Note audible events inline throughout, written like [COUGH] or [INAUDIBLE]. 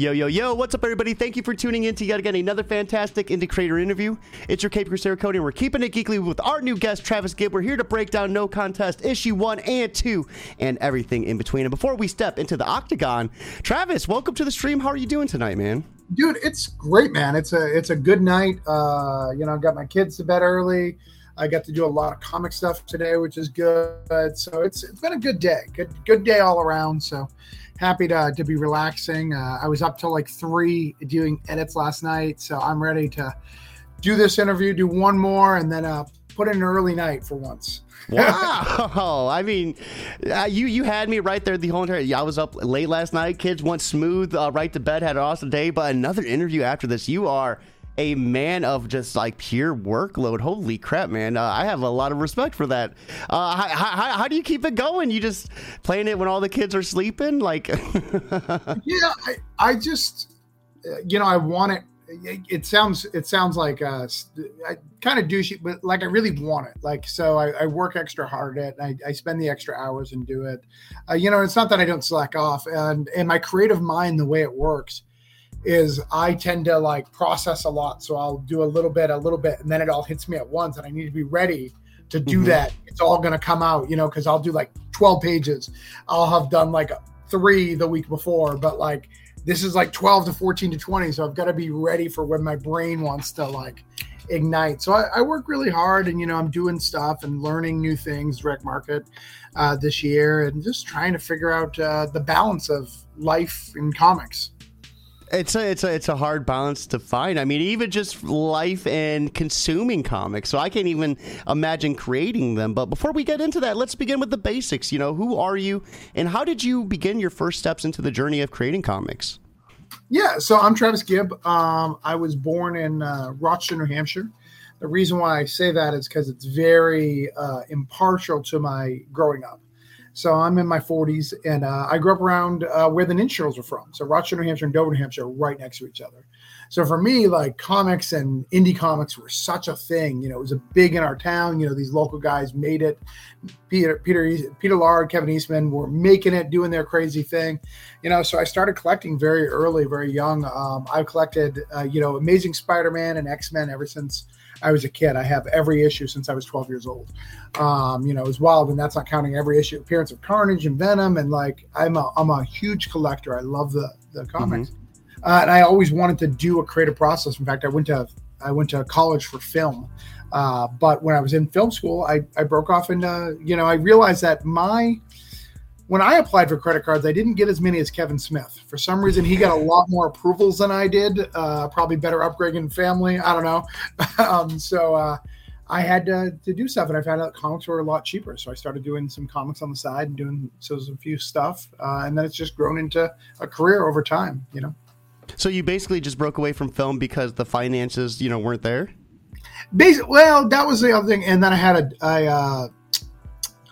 Yo, yo, yo, what's up, everybody? Thank you for tuning in to yet again another fantastic indie creator interview. It's your Cape Crusader Cody, and we're keeping it geekly with our new guest, Travis Gibb. We're here to break down No Contest, issue one and two, and everything in between. And before we step into the octagon, Travis, welcome to the stream. How are you doing tonight, man? Dude, it's great, man. It's a it's a good night. Uh, you know, I got my kids to bed early. I got to do a lot of comic stuff today, which is good. So it's it's been a good day. Good good day all around. So happy to, to be relaxing. Uh, I was up till like three doing edits last night, so I'm ready to do this interview, do one more, and then uh, put in an early night for once. wow! [LAUGHS] I mean, uh, you you had me right there the whole entire. I was up late last night. Kids went smooth, uh, right to bed, had an awesome day. But another interview after this. You are a man of just like pure workload. Holy crap, man! Uh, I have a lot of respect for that. Uh, how, how, how, do you keep it going? You just playing it when all the kids are sleeping? Like, [LAUGHS] yeah, I, I just, you know, I want it. It, sounds it sounds like uh, I kind of douchey, but like I really want it. Like so, I, I work extra hard at it. I, I, spend the extra hours and do it. Uh, you know, it's not that I don't slack off, and and my creative mind, the way it works is I tend to like process a lot. So I'll do a little bit, a little bit, and then it all hits me at once. And I need to be ready to do mm-hmm. that. It's all going to come out, you know, because I'll do like 12 pages. I'll have done like three the week before, but like this is like 12 to 14 to 20. So I've got to be ready for when my brain wants to like ignite. So I, I, work really hard and, you know, I'm doing stuff and learning new things, direct market uh, this year, and just trying to figure out uh, the balance of life in comics. It's a it's a it's a hard balance to find. I mean, even just life and consuming comics. So I can't even imagine creating them. But before we get into that, let's begin with the basics. You know, who are you, and how did you begin your first steps into the journey of creating comics? Yeah, so I'm Travis Gibb. Um, I was born in uh, Rochester, New Hampshire. The reason why I say that is because it's very uh, impartial to my growing up. So I'm in my 40s, and uh, I grew up around uh, where the Ninja are from. So Rochester, New Hampshire, and Dover, New Hampshire, right next to each other. So for me, like comics and indie comics were such a thing. You know, it was a big in our town. You know, these local guys made it. Peter, Peter, Peter Laird, Kevin Eastman were making it, doing their crazy thing. You know, so I started collecting very early, very young. Um, I've collected, uh, you know, Amazing Spider-Man and X-Men ever since I was a kid. I have every issue since I was 12 years old. Um, you know, as wild, and that's not counting every issue appearance of Carnage and Venom. And like, I'm a, I'm a huge collector. I love the, the comics. Mm-hmm. Uh, and I always wanted to do a creative process. In fact, I went to, I went to college for film. Uh, but when I was in film school, I, I broke off into, you know, I realized that my, when I applied for credit cards, I didn't get as many as Kevin Smith. For some reason, he got a lot more approvals than I did. Uh, probably better upgrading family. I don't know. [LAUGHS] um, so uh, I had to, to, do stuff, and I found out comics were a lot cheaper. So I started doing some comics on the side and doing so a few stuff, uh, and then it's just grown into a career over time. You know. So you basically just broke away from film because the finances, you know, weren't there. Basically, well, that was the other thing, and then I had a, I, uh,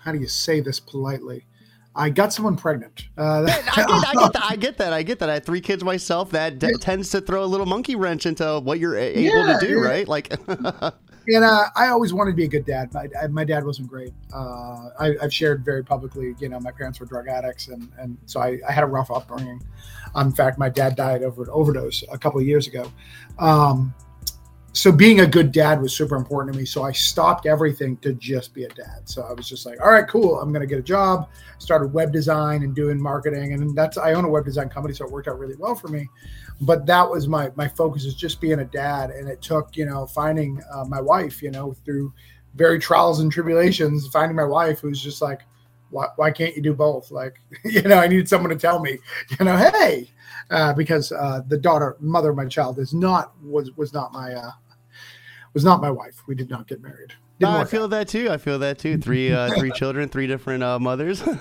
how do you say this politely? I got someone pregnant. Uh, [LAUGHS] I, [LAUGHS] get, I, get, that. I get that. I get that. I have three kids myself. That d- tends to throw a little monkey wrench into what you're able yeah, to do, yeah. right? Like, [LAUGHS] and uh, I always wanted to be a good dad. My, my dad wasn't great. Uh, I, have shared very publicly. You know, my parents were drug addicts, and and so I, I had a rough upbringing. Um, in fact, my dad died over an overdose a couple of years ago. Um, so being a good dad was super important to me. So I stopped everything to just be a dad. So I was just like, all right, cool. I'm going to get a job. Started web design and doing marketing, and that's I own a web design company, so it worked out really well for me. But that was my my focus is just being a dad, and it took you know finding uh, my wife, you know, through very trials and tribulations, finding my wife who's just like, why, why can't you do both? Like, [LAUGHS] you know, I needed someone to tell me, you know, hey, uh, because uh, the daughter, mother of my child, is not was was not my uh, was not my wife. We did not get married. I feel out. that too. I feel that too. Three uh, [LAUGHS] three children, three different uh, mothers. [LAUGHS] All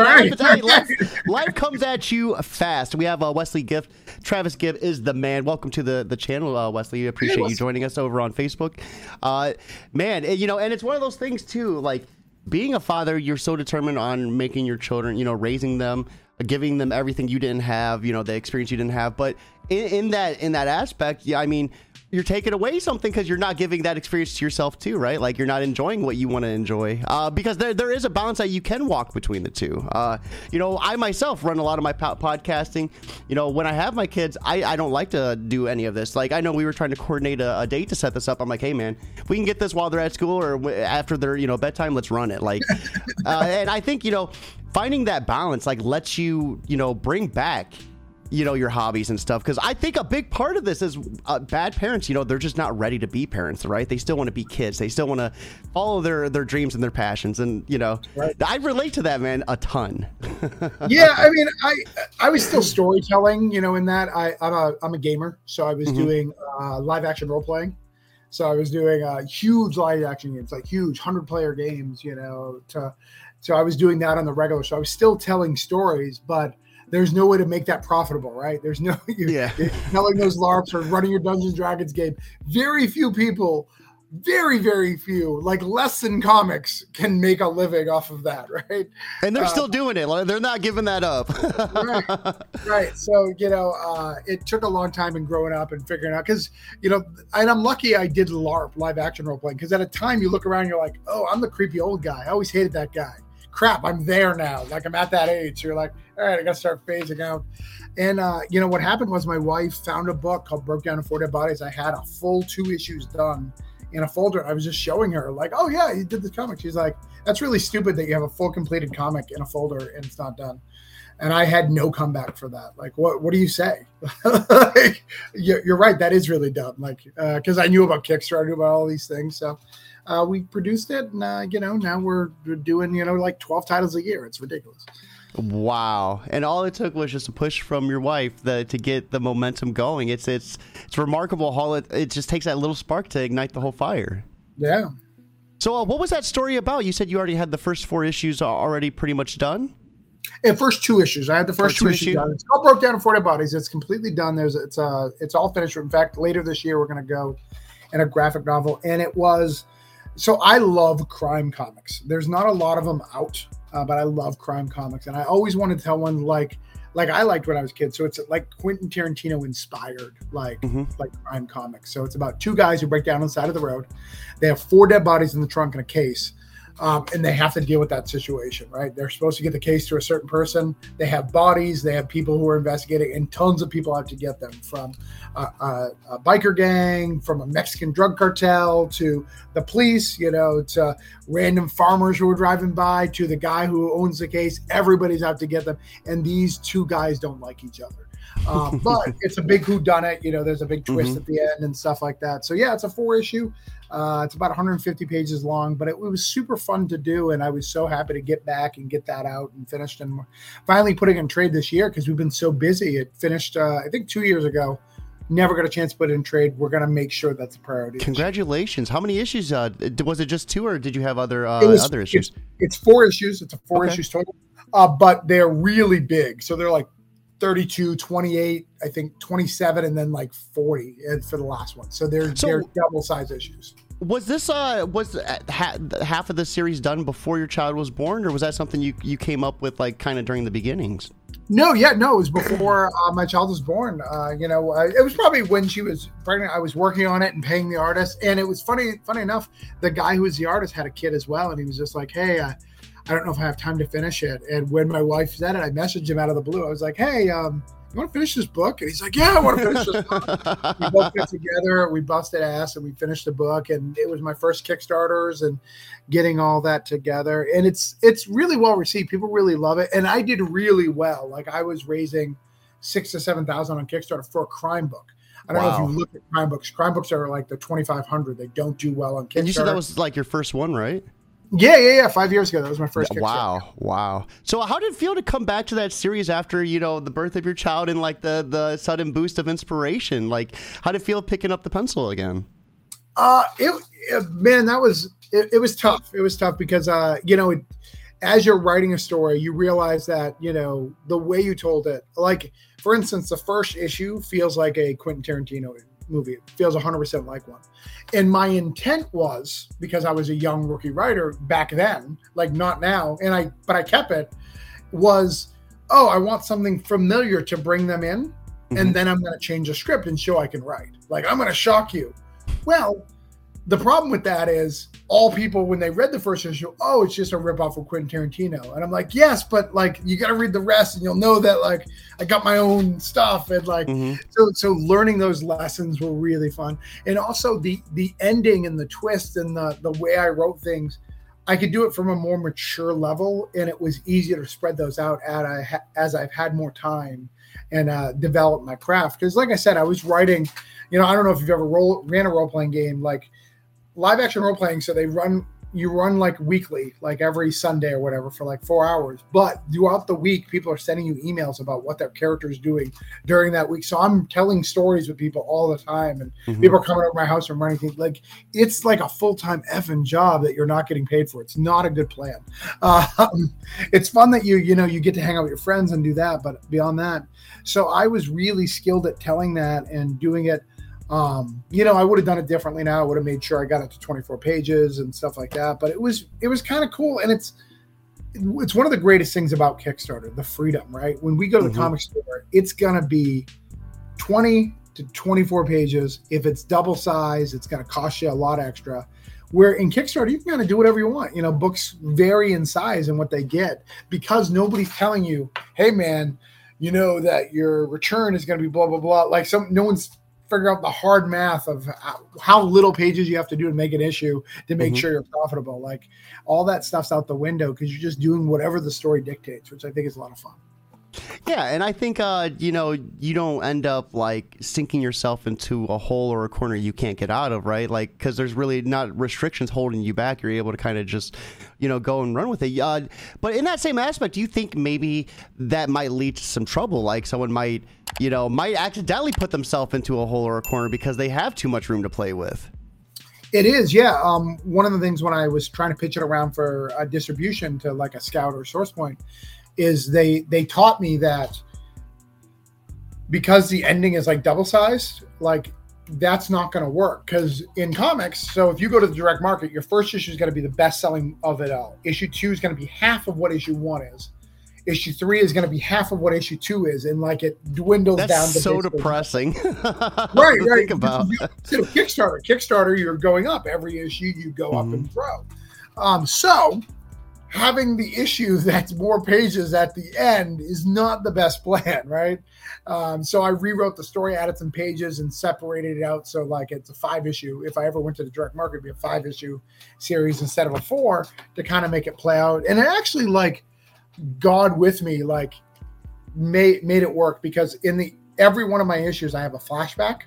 right. life, life, comes at you fast. We have uh, Wesley Gift. Travis Gibb is the man. Welcome to the the channel, uh, Wesley. We appreciate hey, you joining us over on Facebook. Uh, man, you know, and it's one of those things too. Like being a father, you're so determined on making your children, you know, raising them giving them everything you didn't have, you know, the experience you didn't have. But in, in that in that aspect, yeah, I mean, you're taking away something because you're not giving that experience to yourself too, right? Like you're not enjoying what you want to enjoy. Uh, because there there is a balance that you can walk between the two. Uh, you know, I myself run a lot of my po- podcasting. You know, when I have my kids, I, I don't like to do any of this. Like I know we were trying to coordinate a, a date to set this up. I'm like, hey man, if we can get this while they're at school or w- after their you know bedtime, let's run it. Like, [LAUGHS] uh, and I think you know finding that balance like lets you you know bring back you know your hobbies and stuff because i think a big part of this is uh, bad parents you know they're just not ready to be parents right? They still want to be kids. They still want to follow their their dreams and their passions and you know right. i relate to that man a ton. [LAUGHS] Yeah i mean i i was still storytelling you know in that i i'm a i'm a gamer so i was mm-hmm. doing uh, live action role playing. So i was doing uh, huge live action games like huge 100 player games you know to, so i was doing that on the regular. So i was still telling stories but there's no way to make that profitable, right? There's no [LAUGHS] you're, yeah. You're telling those LARPs or running your Dungeons Dragons game. Very few people, very very few, like less than comics, can make a living off of that, [LAUGHS] right? And they're uh, still doing it. Like, They're not giving that up. right, [LAUGHS] right. So you know, uh, it took a long time in growing up and figuring out because you know, and I'm lucky I did LARP live action role playing because at a time you look around, you're like, oh, I'm the creepy old guy. I always hated that guy crap, I'm there now. Like I'm at that age. So you're like, all right, I got to start phasing out. And uh, you know what happened was my wife found a book called Broke Down in Four Dead Bodies. I had a full two issues done in a folder. I was just showing her, like, oh yeah, you did this comic. She's like, that's really stupid that you have a full completed comic in a folder and it's not done. And I had no comeback for that. Like, what what do you say? [LAUGHS] like, you're, right. That is really dumb. Like, because uh, I knew about Kickstarter, I knew about all these things. So uh, we produced it, and uh, you know now we're doing you know like twelve titles a year. It's ridiculous. Wow! And all it took was just a push from your wife the, to get the momentum going. It's it's it's remarkable how it it just takes that little spark to ignite the whole fire. Yeah. So, uh, what was that story about? You said you already had the first four issues already pretty much done. And first two issues, I had the first, first two issues done. It's all broke down in four bodies. It's completely done. There's it's uh it's all finished. In fact, later this year we're going to go in a graphic novel, and it was so I love crime comics. There's not a lot of them out, uh, but I love crime comics, and I always wanted to tell one like like I liked when I was a kid. So it's like Quentin Tarantino inspired, like mm-hmm. like crime comics. So it's about two guys who break down on the side of the road. They have four dead bodies in the trunk in a case, um, and they have to deal with that situation, right? They're supposed to get the case to a certain person. They have bodies, they have people who are investigating, and tons of people have to get them from a, a, a biker gang, from a Mexican drug cartel, to the police, you know, to random farmers who are driving by, to the guy who owns the case. Everybody's out to get them, and these two guys don't like each other. Um, [LAUGHS] but it's a big who done it. You know, there's a big twist mm-hmm. at the end and stuff like that. So yeah, it's a four issue. Uh, it's about 150 pages long, but it, it, was super fun to do, and I was so happy to get back and get that out and finished, and finally putting it in trade this year because we've been so busy. It finished, uh, I think, two years ago. Never got a chance to put it in trade. We're gonna make sure that's a priority. Congratulations! How many issues? Uh, was it just two, or did you have other uh, was, other issues? It's, it's, four issues. It's a four okay. issues total, uh, but they're really big. So they're like 32, 28, I think 27, and then like 40 for the last one. So they're so, they're double size issues. Was this uh was ha- half of the series done before your child was born, or was that something you you came up with like kind of during the beginnings? No, yeah, no, it was before uh, my child was born. Uh, you know, uh, it was probably when she was pregnant. I was working on it and paying the artist, and it was funny. Funny enough, the guy who was the artist had a kid as well, and he was just like, "Hey, uh, I don't know if I have time to finish it. And when my wife said it, I messaged him out of the blue. I was like, hey, um, you want to finish this book? And he's like, yeah, I want to finish this book. [LAUGHS] we both got together, we busted ass, and we finished the book. And it was my first Kickstarters and getting all that together. And it's it's really well received. People really love it. And I did really well. Like I was raising six to seven thousand on Kickstarter for a crime book. I don't wow. know if you look at crime books. Crime books are like the twenty five hundred. They don't do well on Kickstarter. And you said that was like your first one, right? Yeah, yeah, yeah. Five years ago, that was my first. Wow, wow. So, how did it feel to come back to that series after you know the birth of your child and like the the sudden boost of inspiration? Like, how did it feel picking up the pencil again? Uh, it, it man, that was it, it, was tough. It was tough because uh, you know, it, as you're writing a story, you realize that you know the way you told it. Like, for instance, the first issue feels like a Quentin Tarantino movie. It feels 100% like one. And my intent was because I was a young rookie writer back then, like not now, and I but I kept it was oh, I want something familiar to bring them in, Mhm. and then I'm going to change the script and show I can write. Like I'm going to shock you. Well, the problem with that is all people when they read the first issue, oh, it's just a ripoff of Quentin Tarantino, and I'm like, yes, but like you got to read the rest, and you'll know that like I got my own stuff, and like Mhm. so so learning those lessons were really fun. And also the the ending and the twist and the the way i wrote things i could do it from a more mature level and it was easier to spread those out as, I ha- as i've had more time and uh, develop my craft. Because like i said i was writing you know i don't know if you've ever role, ran a role-playing game like live action role-playing so they run you run like weekly, like every Sunday or whatever for like four hours. But throughout the week, people are sending you emails about what their character is doing during that week. So I'm telling stories with people all the time, and Mhm. people are coming over my house and running things. Like it's like a full time effing job that you're not getting paid for. It's not a good plan. [LAUGHS] Um, it's fun that you you know you get to hang out with your friends and do that, but beyond that, so I was really skilled at telling that and doing it um you know i would have done it differently now. I would have made sure i got it to 24 pages and stuff like that. But it was it was kind of cool. And it's it's one of the greatest things about kickstarter the freedom right? When we go to the Mhm. comic store it's gonna be 20 to 24 pages. If it's double size it's gonna cost you a lot extra. Where in kickstarter you can kind of do whatever you want. You know books vary in size and what they get because nobody's telling you hey man you know that your return is going to be blah blah blah. Like some no one's figure out the hard math of how, little pages you have to do to make an issue to make Mhm. sure you're profitable. Like all that stuff's out the window because you're just doing whatever the story dictates, which I think is a lot of fun. Yeah, and I think uh, you know you don't end up like sinking yourself into a hole or a corner you can't get out of, right? Like because there's really not restrictions holding you back. You're able to kind of just you know go and run with it. Uh, but in that same aspect, do you think maybe that might lead to some trouble? Like someone might you know might accidentally put themselves into a hole or a corner because they have too much room to play with. It is, yeah. Um, one of the things when I was trying to pitch it around for a distribution to like a scout or source point is they they taught me that because the ending is like double sized, like that's not going to work because in comics so if you go to the direct market your first issue is going to be the best selling of it all issue two is going to be half of what issue one is issue three is going to be half of what issue two is and like it dwindles That's down to so basically- depressing. [LAUGHS] right, right. Think about. Of Kickstarter, Kickstarter, you're going up every issue. You go up Mhm. and grow. Um, so having the issue [LAUGHS] that's more pages at the end is not the best plan, [LAUGHS] right? Um, so I rewrote the story, added some pages, and separated it out. So like it's a five issue. If I ever went to the direct market, it'd be a five issue series instead of a four to kind of make it play out. And it actually like God with me, like made made it work because in the every one of my issues I have a flashback.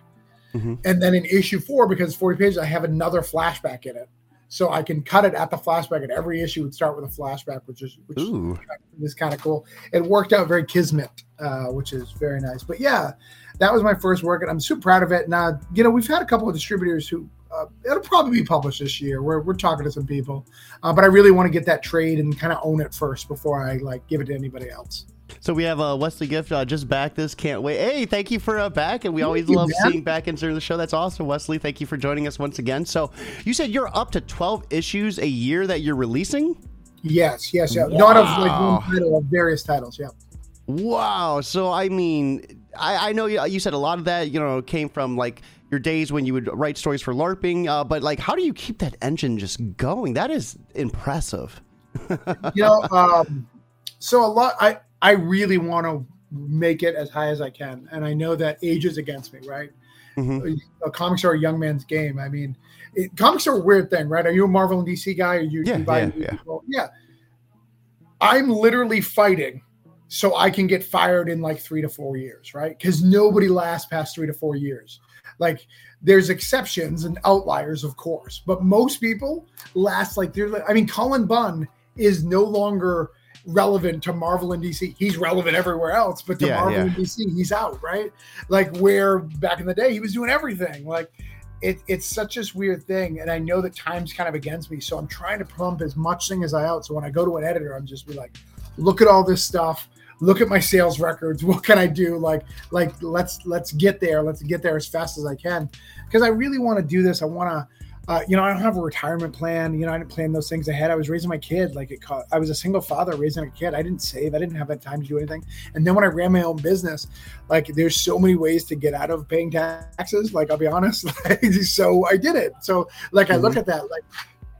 Mhm. And then in issue four, because it's 40 pages, I have another flashback in it. So I can cut it at the flashback, and every issue would start with a flashback, which is which Ooh. is kind of cool. It worked out very kismet, uh, which is very nice. But yeah, that was my first work, and I'm super proud of it. Now, you know, we've had a couple of distributors who uh, it'll probably be published this year. We're we're talking to some people, uh, but I really want to get that trade and kind of own it first before I like give it to anybody else. So we have uh, Wesley Gift uh, just back this. Can't wait. Hey, thank you for uh, back. And we always you, love man. seeing back during the show. That's awesome, Wesley. Thank you for joining us once again. So you said you're up to 12 issues a year that you're releasing? Yes, yes, yeah. Not of like one title, of various titles. Yeah. Wow. So, I mean, I, I know you, you said a lot of that, you know, came from like your days when you would write stories for LARPing. Uh, but like, how do you keep that engine just going? That is impressive. [LAUGHS] you know um so a lot i i really want to make it as high as i can and i know that age is against me right Mhm. a comics are a young man's game i mean it, comics are a weird thing right are you a marvel and dc guy or you, Yeah, you buy yeah, yeah. yeah i'm literally fighting so i can get fired in like three to four years right because nobody lasts past three to four years like there's exceptions and outliers of course but most people last like they're like- i mean Cullen Bunn is no longer relevant to marvel and dc he's relevant everywhere else but to Yeah, marvel yeah. and dc he's out right? Like where back in the day he was doing everything. Like it, it's such this weird thing and i know that time's kind of against me so i'm trying to pump as much thing as i out so when i go to an editor i'm just be like look at all this stuff look at my sales records [LAUGHS] what can i do like like let's let's get there let's get there as fast as i can because i really want to do this i want to uh, you know, I don't have a retirement plan. You know, I didn't plan those things ahead. I was raising my kid. Like it, co- I was a single father raising a kid. I didn't save. I didn't have that time to do anything. And then when I ran my own business, like there's so many ways to get out of paying taxes. Like I'll be honest. [LAUGHS] Like, so I did it. So like I look Mhm. at that like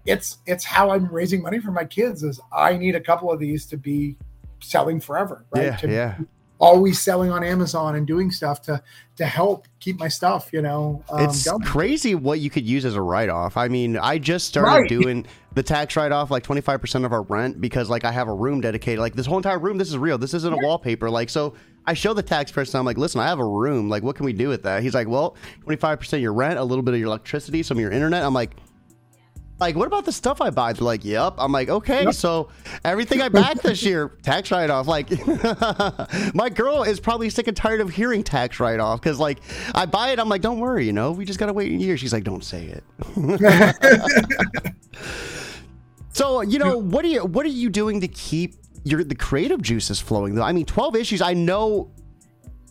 it's it's how I'm raising money for my kids. Is I need a couple of these to be selling forever. Right. Yeah, to yeah. always selling on Amazon and doing stuff to to help keep my stuff. You know, um, it's going. crazy what you could use as a write off. I mean, I just started Right. [LAUGHS] doing the tax write off like 25% of our rent because like I have a room dedicated. Like this whole entire room, this is real. This isn't a wallpaper. Like, so I show the tax person, I'm like, listen, I have a room. Like, what can we do with that? He's like, well, 25% of your rent, a little bit of your electricity, some of your internet. I'm like, like, what about the stuff I buy? They're like, yep. I'm like, okay, Yep. so everything I backed this year, [LAUGHS] tax write off. Like, [LAUGHS] my girl is probably sick and tired of hearing tax write off because, like, I buy it. I'm like, don't worry, you know, we just got to wait a year. She's like, don't say it. [LAUGHS] so, you know, what are you, what are you doing to keep your, the creative juices flowing though? I mean, 12 issues, I know,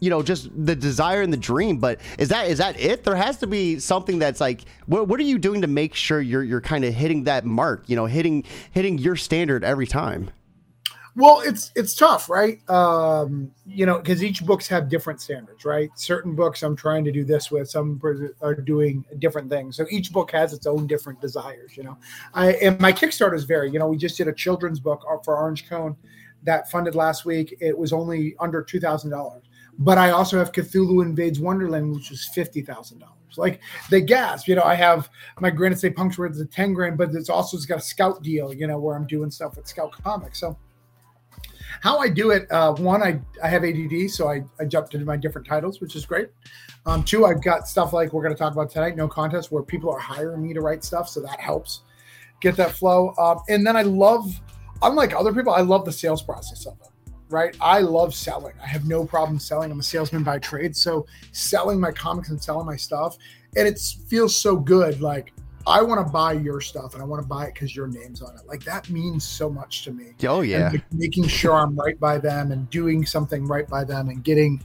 you know, just the desire and the dream, but is that, is that it? There has to be something that's like, what, what are you doing to make sure you're, you're kind of hitting that mark, you know, hitting, hitting your standard every time? Well, it's it's tough, right? Um, you know, because each books have different standards, right? Certain books I'm trying to do this with, some are doing different things. So each book has its own different desires, you know. I and my Kickstarters vary. You know, we just did a children's book for Orange Cone that funded last week. It was only under two thousand dollars. But I also have Cthulhu Invades Wonderland, which was fifty thousand dollars. Like they gasp, you know. I have my Granite State Punks where it's a ten grand, but it's also it's got a Scout deal, you know, where I'm doing stuff with Scout Comics. So how I do it, uh, one, I, I have ADD, so I, I jumped into my different titles, which is great. Um, two, I've got stuff like we're going to talk about tonight, no contest, where people are hiring me to write stuff, so that helps get that flow. Um, and then I love, unlike other people, I love the sales process of it. Right, I love selling. I have no problem selling. I'm a salesman by trade, so selling my comics and selling my stuff, and it feels so good. Like I want to buy your stuff, and I want to buy it because your name's on it. Like that means so much to me Oh yeah. and making sure I'm right by them and doing something right by them and getting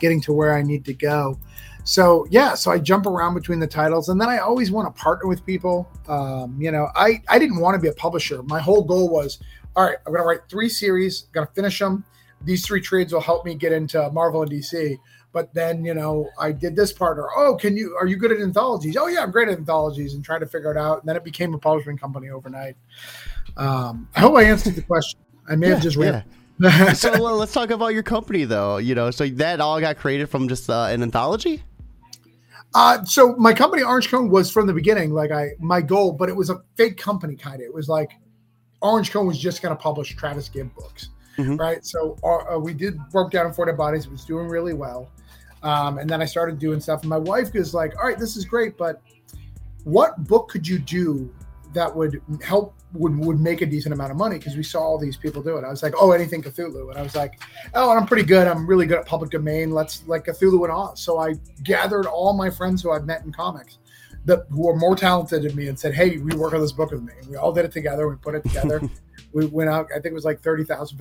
getting to where I need to go. So yeah, so I jump around between the titles, and then I always want to partner with people. Um, you know, I I didn't want to be a publisher. My whole goal was, all right, I'm going to write three series, going to finish them. These three trades will help me get into Marvel and DC. But then, you know, I did this partner. Oh, can you? Are you good at anthologies? Oh yeah, I'm great at anthologies, and try to figure it out. And then it became a publishing company overnight. Um, I hope I answered the question. I may have just yeah. ran. [LAUGHS] so well, let's talk about your company though you know so that all got created from just uh, an anthology Uh, so my company Orange Cone was from the beginning like I my goal, but it was a fake company kind of. It was like Orange Cone was just going to publish Travis Gibb books, Mhm. right? So uh, uh, we did broke down in Four Dead Bodies. It was doing really well, um, and then I started doing stuff. And my wife was like, "All right, this is great, but what book could you do that would help would would make a decent amount of money?" Because we saw all these people do it. I was like, "Oh, anything Cthulhu," and I was like, "Oh, and I'm pretty good. I'm really good at public domain. Let's like Cthulhu and Oz." So I gathered all my friends who I've met in comics that who are more talented than me and said, "Hey, we work on this book with me." And we all did it together. We put it together. [LAUGHS] we went out. I think it was like thirty thousand.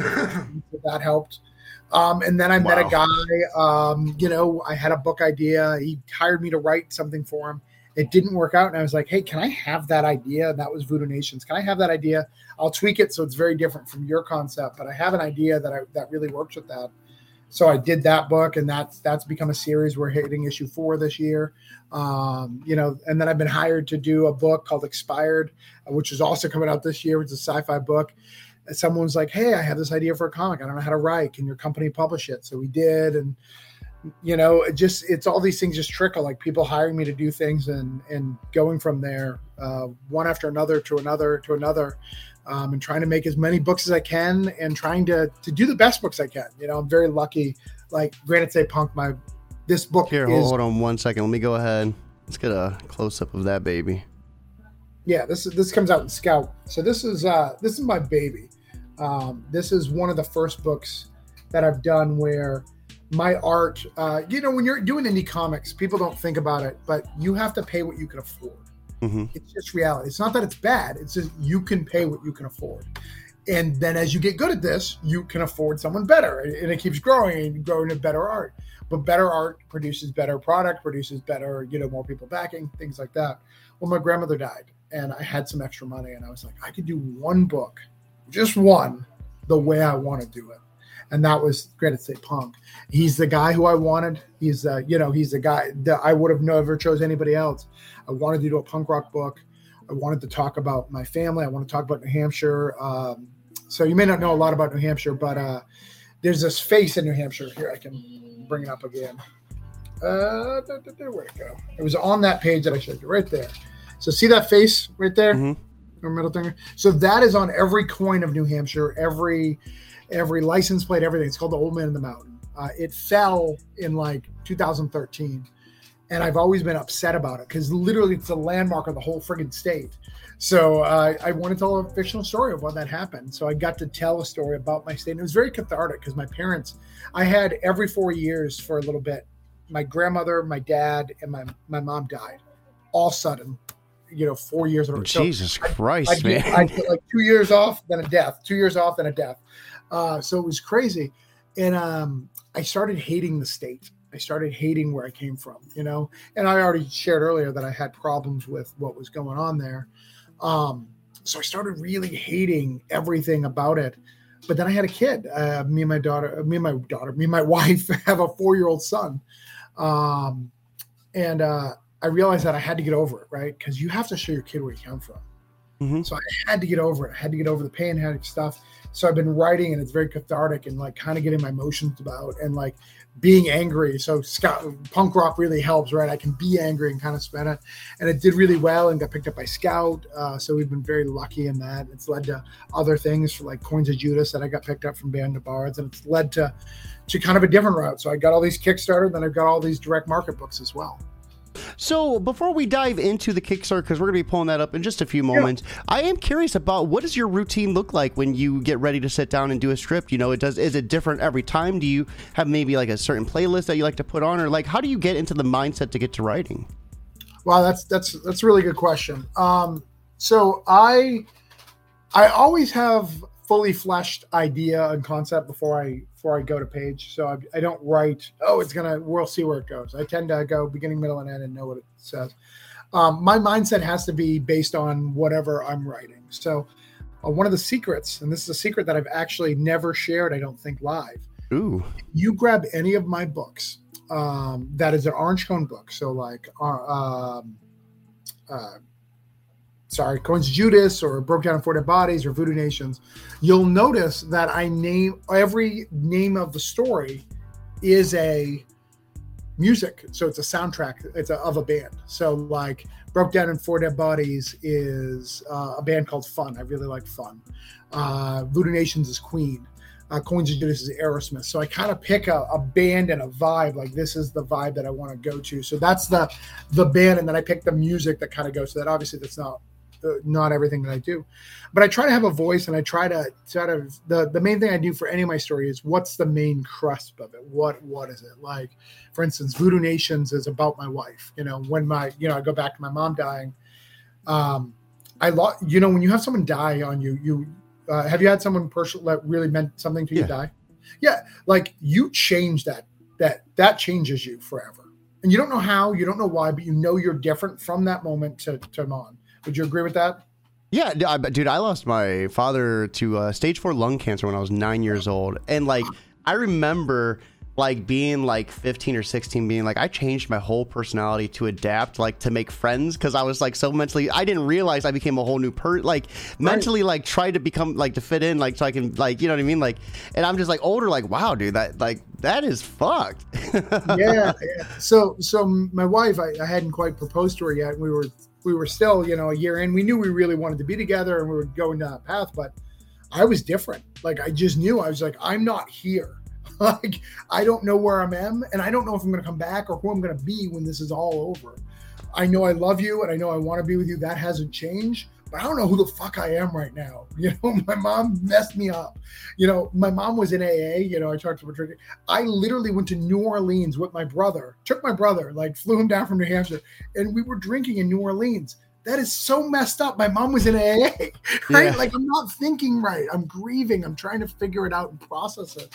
that helped. Um, and then I met a guy. Um, you know, I had a book idea. He hired me to write something for him. It didn't work out, and I was like, "Hey, can I have that idea?" And that was Voodoo Nations. Can I have that idea? I'll tweak it so it's very different from your concept, but I have an idea that I, that really works with that. So I did that book, and that's that's become a series. We're hitting issue four this year, um, you know. And then I've been hired to do a book called Expired, uh, which is also coming out this year. It's a sci-fi book. And someone's like, "Hey, I have this idea for a comic. I don't know how to write. Can your company publish it?" So we did, and you know, it just it's all these things just trickle, like people hiring me to do things and and going from there, uh, one after another to another to another um, and trying to make as many books as I can and trying to to do the best books I can. You know, I'm very lucky. Like Granite State Punk, my this book here is hold on one second let me go ahead let's get a close-up of that baby yeah this is this comes out in Scout. So this is uh this is my baby. Um, this is one of the first books that I've done where my art, uh, you know, when you're doing indie comics, people don't think about it, but you have to pay what you can afford. Hmm It's just reality. It's not that it's bad. It's just you can pay what you can afford. And then as you get good at this, you can afford someone better. And it keeps growing and growing to better art. But better art produces better product, produces better, you know, more people backing, things like that. Well, my grandmother died, and I had some extra money, and I was like, I could do one book, just one, the way I want to do it and that was Granite State Punk. He's the guy who I wanted. He's uh, you know he's the guy that I would have never chose anybody else. I wanted to do a punk rock book. I wanted to talk about my family. I want to talk about New Hampshire. Um, so you may not know a lot about New Hampshire, but uh, there's this face in New Hampshire. Here I can bring it up again. Uh, where'd it go? It was on that page that I showed you right there. So see that face right there, mm-hmm. middle finger. So that is on every coin of New Hampshire. Every every license plate, everything. It's called the Old Man in the Mountain. Uh, it fell in like 2013, and I've always been upset about it because literally it's a landmark of the whole friggin' state. So uh, I wanted to tell a fictional story of when that happened. So I got to tell a story about my state, and it was very cathartic because my parents, I had every four years for a little bit. My grandmother, my dad, and my my mom died, all sudden you know, four years in a row. Jesus so Christ, I, I man! I get like two years off, then a death. Two years off, then a death. Uh, so it was crazy. And um, I started hating the state. I started hating where I came from, you know. And I already shared earlier that I had problems with what was going on there. Um, so I started really hating everything about it. But then I had a kid. Uh, me and my daughter, me and my daughter, me and my [LAUGHS] wife have a four-year-old son. Um, and uh, I realized that I had to get over it, right? Because you have to show your kid where you come from. Mm-hmm. So I had to get over it. I had to get over the pain, had stuff. So I've been writing, and it's very cathartic and like kind of getting my emotions about and like being angry. So Scott, punk rock really helps, right? I can be angry and kind of spend it, and it did really well and got picked up by Scout. Uh, so we've been very lucky in that. It's led to other things for like Coins of Judas that I got picked up from Band of Bards, and it's led to to kind of a different route. So I got all these Kickstarter, then I've got all these direct market books as well. So before we dive into the Kickstarter, because we're going to be pulling that up in just a few moments, yeah. I am curious about what does your routine look like when you get ready to sit down and do a script? You know, it does. Is it different every time? Do you have maybe like a certain playlist that you like to put on, or like how do you get into the mindset to get to writing? Wow, that's that's that's a really good question. Um, so I I always have fully fleshed idea and concept before I before I go to page. So I, I, don't write. Oh, it's gonna. We'll see where it goes. I tend to go beginning, middle, and end, and know what it says. Um, my mindset has to be based on whatever I'm writing. So uh, one of the secrets, and this is a secret that I've actually never shared. I don't think live. Ooh. You grab any of my books. Um, that is an orange cone book. So like. Uh, um, uh, sorry, Coins Judas or Broke Down Four Dead Bodies or Voodoo Nations, you'll notice that I name every name of the story is a music. So it's a soundtrack. It's a, of a band. So like Broke Down in Four Dead Bodies is uh, a band called Fun. I really like Fun. Uh, Voodoo Nations is Queen. Uh, Coins of Judas is Aerosmith. So I kind of pick a, a, band and a vibe. Like this is the vibe that I want to go to. So that's the the band, and then I pick the music that kind of goes to that. Obviously, that's not not everything that I do, but I try to have a voice and I try to sort of the the main thing I do for any of my story is what's the main crust of it. What what is it like? For instance, Voodoo Nations is about my wife. You know, when my you know I go back to my mom dying. Um, I lost. You know, when you have someone die on you, you uh, have you had someone personal that really meant something to you die? Yeah, like you change that that that changes you forever and you don't know how, you don't know why, but you know you're different from that moment to, to on. Would you agree with that? Yeah, dude, I lost my father to uh, stage four lung cancer when I was nine years old, and like I remember like being like 15 or 16 being like i changed my whole personality to adapt like to make friends because i was like so mentally i didn't realize i became a whole new person like right. mentally like try to become like to fit in like so i can like you know what i mean? Like and i'm just like older like wow dude that like that is fucked. Yeah, [LAUGHS] yeah, so so my wife I, I hadn't quite proposed to her yet. We were we were still, you know, a year in. We knew we really wanted to be together and we were going down that path, but I was different. Like I just knew I was like, I'm not here. [LAUGHS] like I don't know where I'm at, and I don't know if I'm gonna come back or who I'm gonna be when this is all over. I know I love you and I know I want to be with you. That hasn't changed. But I don't know who the fuck I am right now. [LAUGHS] You know, my mom messed me up. You know, my mom was in AA. You know, I talked to her. I literally went to New Orleans with my brother, took my brother, like flew him down from New Hampshire, and we were drinking in New Orleans. That is so messed up. My mom was in AA, [LAUGHS] right? Yeah. Like I'm not thinking right. I'm grieving. I'm trying to figure it out and process it.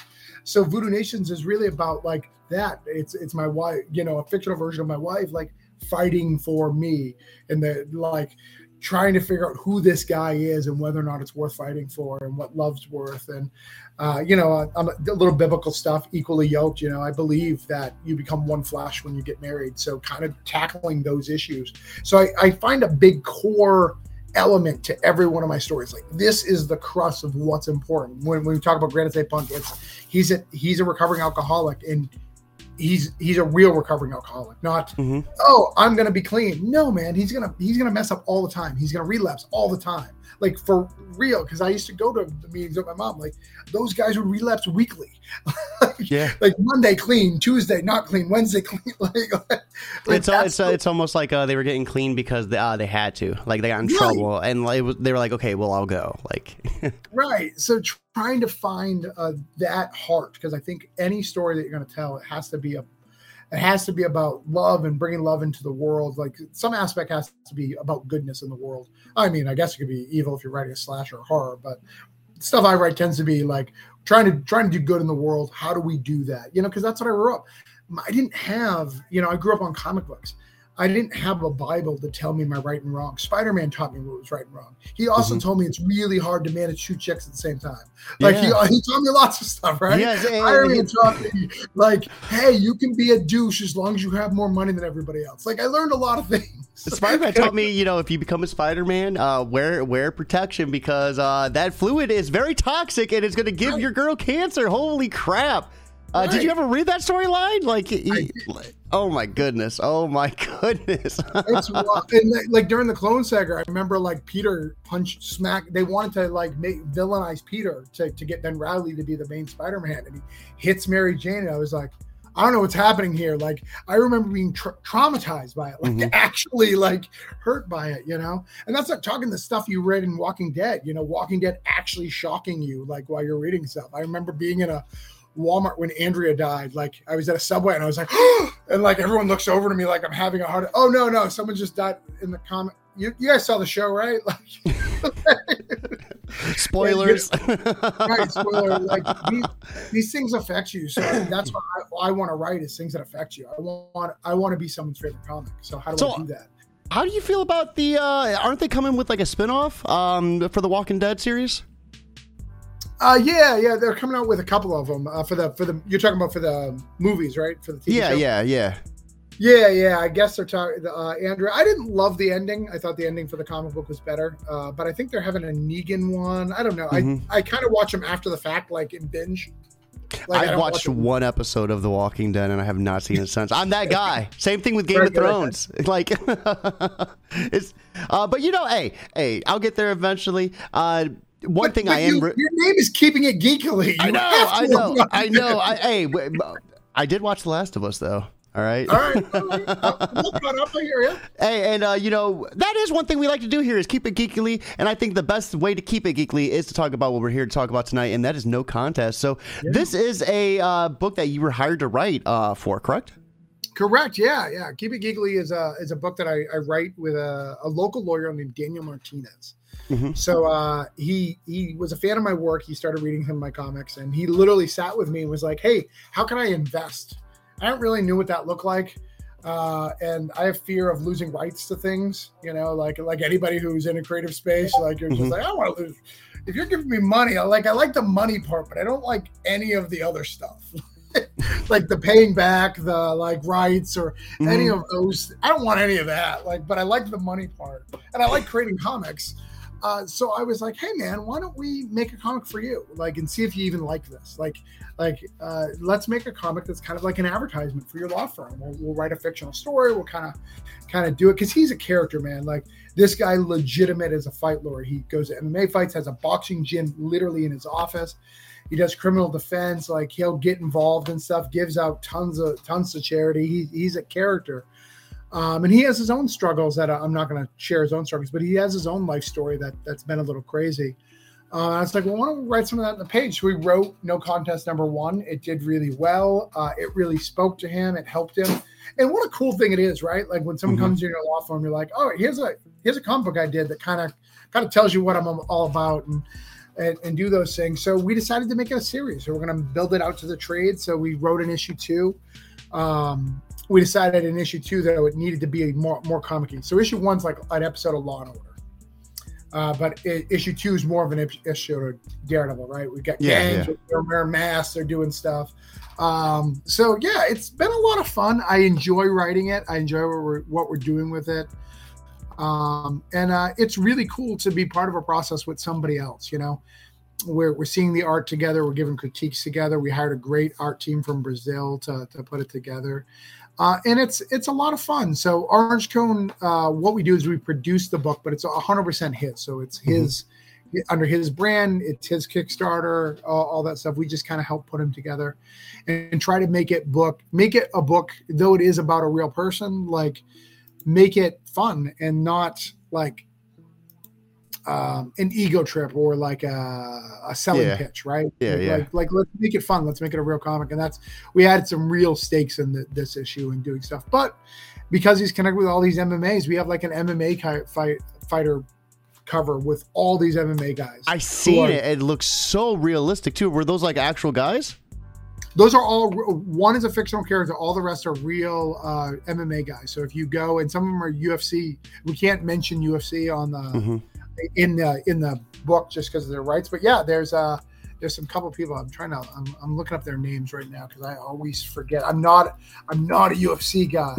So Voodoo Nations is really about like that. It's it's my wife, you know, a fictional version of my wife, like fighting for me and the like trying to figure out who this guy is and whether or not it's worth fighting for and what love's worth. And uh, you know a, a little biblical stuff equally yoked you know i believe that you become one flesh when you get married. So kind of tackling those issues. So i, I find a big core element to every one of my stories. Like this is the crust of what's important. When, when we talk about Granite State Punk it's he's a he's a recovering alcoholic and he's he's a real recovering alcoholic not mm-hmm. oh i'm gonna be clean. No man he's gonna he's gonna mess up all the time. He's gonna relapse all the time like for real because i used to go to the meetings with my mom like those guys would relapse weekly. [LAUGHS] Like, yeah. like monday clean tuesday not clean wednesday [LAUGHS] clean like, like it's it's, uh, it's almost like uh, they were getting clean because they, uh, they had to like they got in right. trouble and like, they were like okay well i'll go like. [LAUGHS] Right so trying to find uh, that heart because i think any story that you're going to tell it has to be a it has to be about love and bringing love into the world. Like some aspect has to be about goodness in the world. I mean, I guess it could be evil if you're writing a slasher or horror, but stuff I write tends to be like trying to trying to do good in the world. How do we do that? You know, because that's what I grew up. I didn't have, you know, I grew up on comic books. I didn't have a Bible to tell me my right and wrong. Spider Man taught me what was right and wrong. He also mm-hmm. told me it's really hard to manage two checks at the same time. Like yeah. he, he taught me lots of stuff, right? Yeah, Spider Man taught me like, hey, you can be a douche as long as you have more money than everybody else. Like I learned a lot of things. Spider Man [LAUGHS] taught me, you know, if you become a Spider Man, uh, wear wear protection because uh, that fluid is very toxic and it's going to give right. your girl cancer. Holy crap! Uh, right. Did you ever read that storyline? Like, oh my goodness, oh my [LAUGHS] goodness. it's [LAUGHS] and like during the Clone Saga, I remember like Peter punched smack. They wanted to like make villainize Peter to, to get Ben Reilly to be the main Spider-Man, and he hits Mary Jane. And I was like, I don't know what's happening here. Like, I remember being tra- traumatized by it, like mm-hmm. [LAUGHS] actually like hurt by it, you know. And that's like talking the stuff you read in Walking Dead. You know, Walking Dead actually shocking you, like while you're reading stuff. I remember being in a Walmart when Andrea died. Like I was at a subway and I was like, [GASPS] and like everyone looks over to me like I'm having a heart. Oh no, no, someone just died in the comment. You, you guys saw the show, right? [LAUGHS] Like [LAUGHS] spoilers. right, spoiler. Like these, these, things affect you, so that's what I, I want to write is things that affect you. I want I want to be someone's favorite comic. So how do so, I do that? How do you feel about the? uh Aren't they coming with like a spinoff um for the Walking Dead series? Uh, yeah, yeah, they're coming out with a couple of them uh, for the for the. You're talking about for the movies, right? For the TV yeah, show? yeah, yeah, yeah, yeah. I guess they're talking. Uh, Andrew, I didn't love the ending. I thought the ending for the comic book was better, uh, but I think they're having a Negan one. I don't know. Mm-hmm. I I kind of watch them after the fact, like in binge. Like, I've watched watch one episode of The Walking Dead and I have not seen it [LAUGHS] since. I'm that guy. Same thing with Game of Thrones. [LAUGHS] Like, [LAUGHS] it's, uh, but you know, hey, hey, I'll get there eventually. Uh, one but, thing but I am. You, your name is keeping it geekily. I know, I know, I know. I, hey, I did watch The Last of Us though. All right. All right. All right. [LAUGHS] up. I hear. Hey, and uh, you know that is one thing we like to do here is keep it geekly, and I think the best way to keep it geekly is to talk about what we're here to talk about tonight, and that is no contest. So yeah. this is a uh, book that you were hired to write uh, for, correct? Correct. Yeah, yeah. Keep It Geekly is a is a book that I, I write with a, a local lawyer named Daniel Martinez. Mm-hmm. So uh, he he was a fan of my work. He started reading some of my comics, and he literally sat with me and was like, "Hey, how can I invest?" I don't really knew what that looked like, uh, and I have fear of losing rights to things. You know, like like anybody who's in a creative space, like you're mm-hmm. just like, I don't want to lose. If you're giving me money, I like I like the money part, but I don't like any of the other stuff. [LAUGHS] like the paying back the like rights or mm-hmm. any of those. I don't want any of that. Like, but I like the money part, and I like creating comics. Uh, so I was like, "Hey, man, why don't we make a comic for you? Like, and see if you even like this. Like, like uh, let's make a comic that's kind of like an advertisement for your law firm. We'll, we'll write a fictional story. We'll kind of, kind of do it because he's a character, man. Like this guy, legitimate as a fight lawyer. He goes to MMA fights, has a boxing gym literally in his office. He does criminal defense. Like he'll get involved in stuff. Gives out tons of tons of charity. He, he's a character. Um, and he has his own struggles that I'm not going to share his own struggles, but he has his own life story that that's been a little crazy. Uh, I was like, well, why don't we write some of that on the page? So we wrote No Contest number one. It did really well. Uh, it really spoke to him. It helped him. And what a cool thing it is, right? Like when someone mm-hmm. comes to your law firm, you're like, oh, here's a here's a comic book I did that kind of kind of tells you what I'm all about and, and and do those things. So we decided to make it a series. So we're going to build it out to the trade. So we wrote an issue two. Um, we decided in issue two though it needed to be more more comic So issue one's like an episode of Law and Order. Uh, but it, issue two is more of an issue of Daredevil, right? We've got yeah, gangs, yeah. they're wearing masks, they're doing stuff. Um, so yeah, it's been a lot of fun. I enjoy writing it. I enjoy what we're, what we're doing with it. Um, and uh, it's really cool to be part of a process with somebody else. You know, we're we're seeing the art together. We're giving critiques together. We hired a great art team from Brazil to to put it together. Uh, and it's it's a lot of fun. So Orange Cone, uh, what we do is we produce the book, but it's a hundred percent his. So it's mm-hmm. his mm-hmm. under his brand. It's his Kickstarter, all, all that stuff. We just kind of help put him together and, and try to make it book, make it a book, though it is about a real person. Like make it fun and not like um, an ego trip or like a, a selling yeah. pitch, right? Yeah, like, yeah. Like, like, let's make it fun. Let's make it a real comic. And that's we had some real stakes in the, this issue and doing stuff. But because he's connected with all these MMAs, we have like an MMA fight fighter cover with all these MMA guys. I seen are, it. It looks so realistic too. Were those like actual guys? those are all one is a fictional character all the rest are real uh, mma guys so if you go and some of them are ufc we can't mention ufc on the mm-hmm. In the in the book just because of their rights but yeah there's uh there's some couple people i'm trying to i'm, I'm looking up their names right now because i always forget i'm not i'm not a ufc guy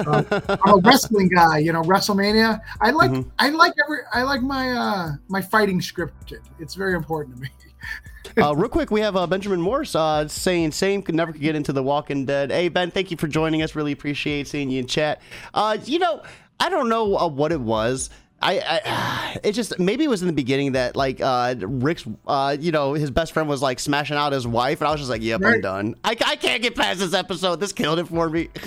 uh, [LAUGHS] i'm a wrestling guy you know wrestlemania i like mm-hmm. i like every i like my uh my fighting scripted it's very important to me uh, real quick, we have uh, Benjamin Morse uh, saying same could never get into the Walking Dead. Hey Ben, thank you for joining us. Really appreciate seeing you in chat. Uh, you know, I don't know uh, what it was. I, I, [SIGHS] it just maybe it was in the beginning that like uh Rick's uh you know his best friend was like smashing out his wife and I was just like yep right. I'm done I, I can't get past this episode this killed it for me [LAUGHS]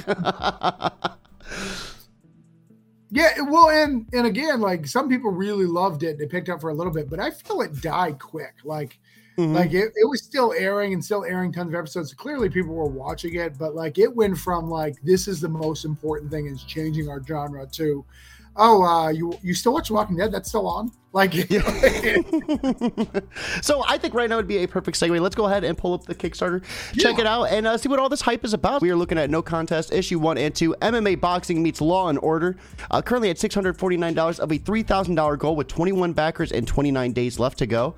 Yeah, well, and and again, like some people really loved it. They picked up for a little bit, but I feel it died quick. Like Mm-hmm. Like it, it was still airing and still airing tons of episodes. Clearly, people were watching it, but like it went from like this is the most important thing is changing our genre to, oh, uh, you you still watch Walking Dead? That's still on. Like, [LAUGHS] [LAUGHS] so I think right now would be a perfect segue. Let's go ahead and pull up the Kickstarter, yeah. check it out, and uh, see what all this hype is about. We are looking at No Contest issue one and two. MMA boxing meets Law and Order. Uh, currently at six hundred forty nine dollars of a three thousand dollar goal with twenty one backers and twenty nine days left to go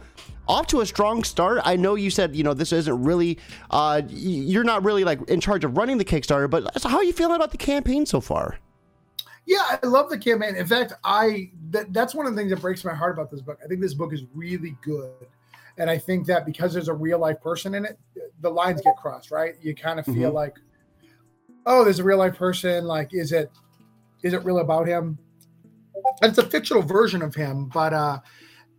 off to a strong start. I know you said you know this isn't really uh, you're not really like in charge of running the Kickstarter, but how are you feeling about the campaign so far? Yeah, I love the campaign. In fact, I that, that's one of the things that breaks my heart about this book. I think this book is really good. And I think that because there's a real life person in it, the lines get crossed, right? You kind of feel mm-hmm. like, oh, there's a real life person. Like, is it is it real about him? And it's a fictional version of him, but uh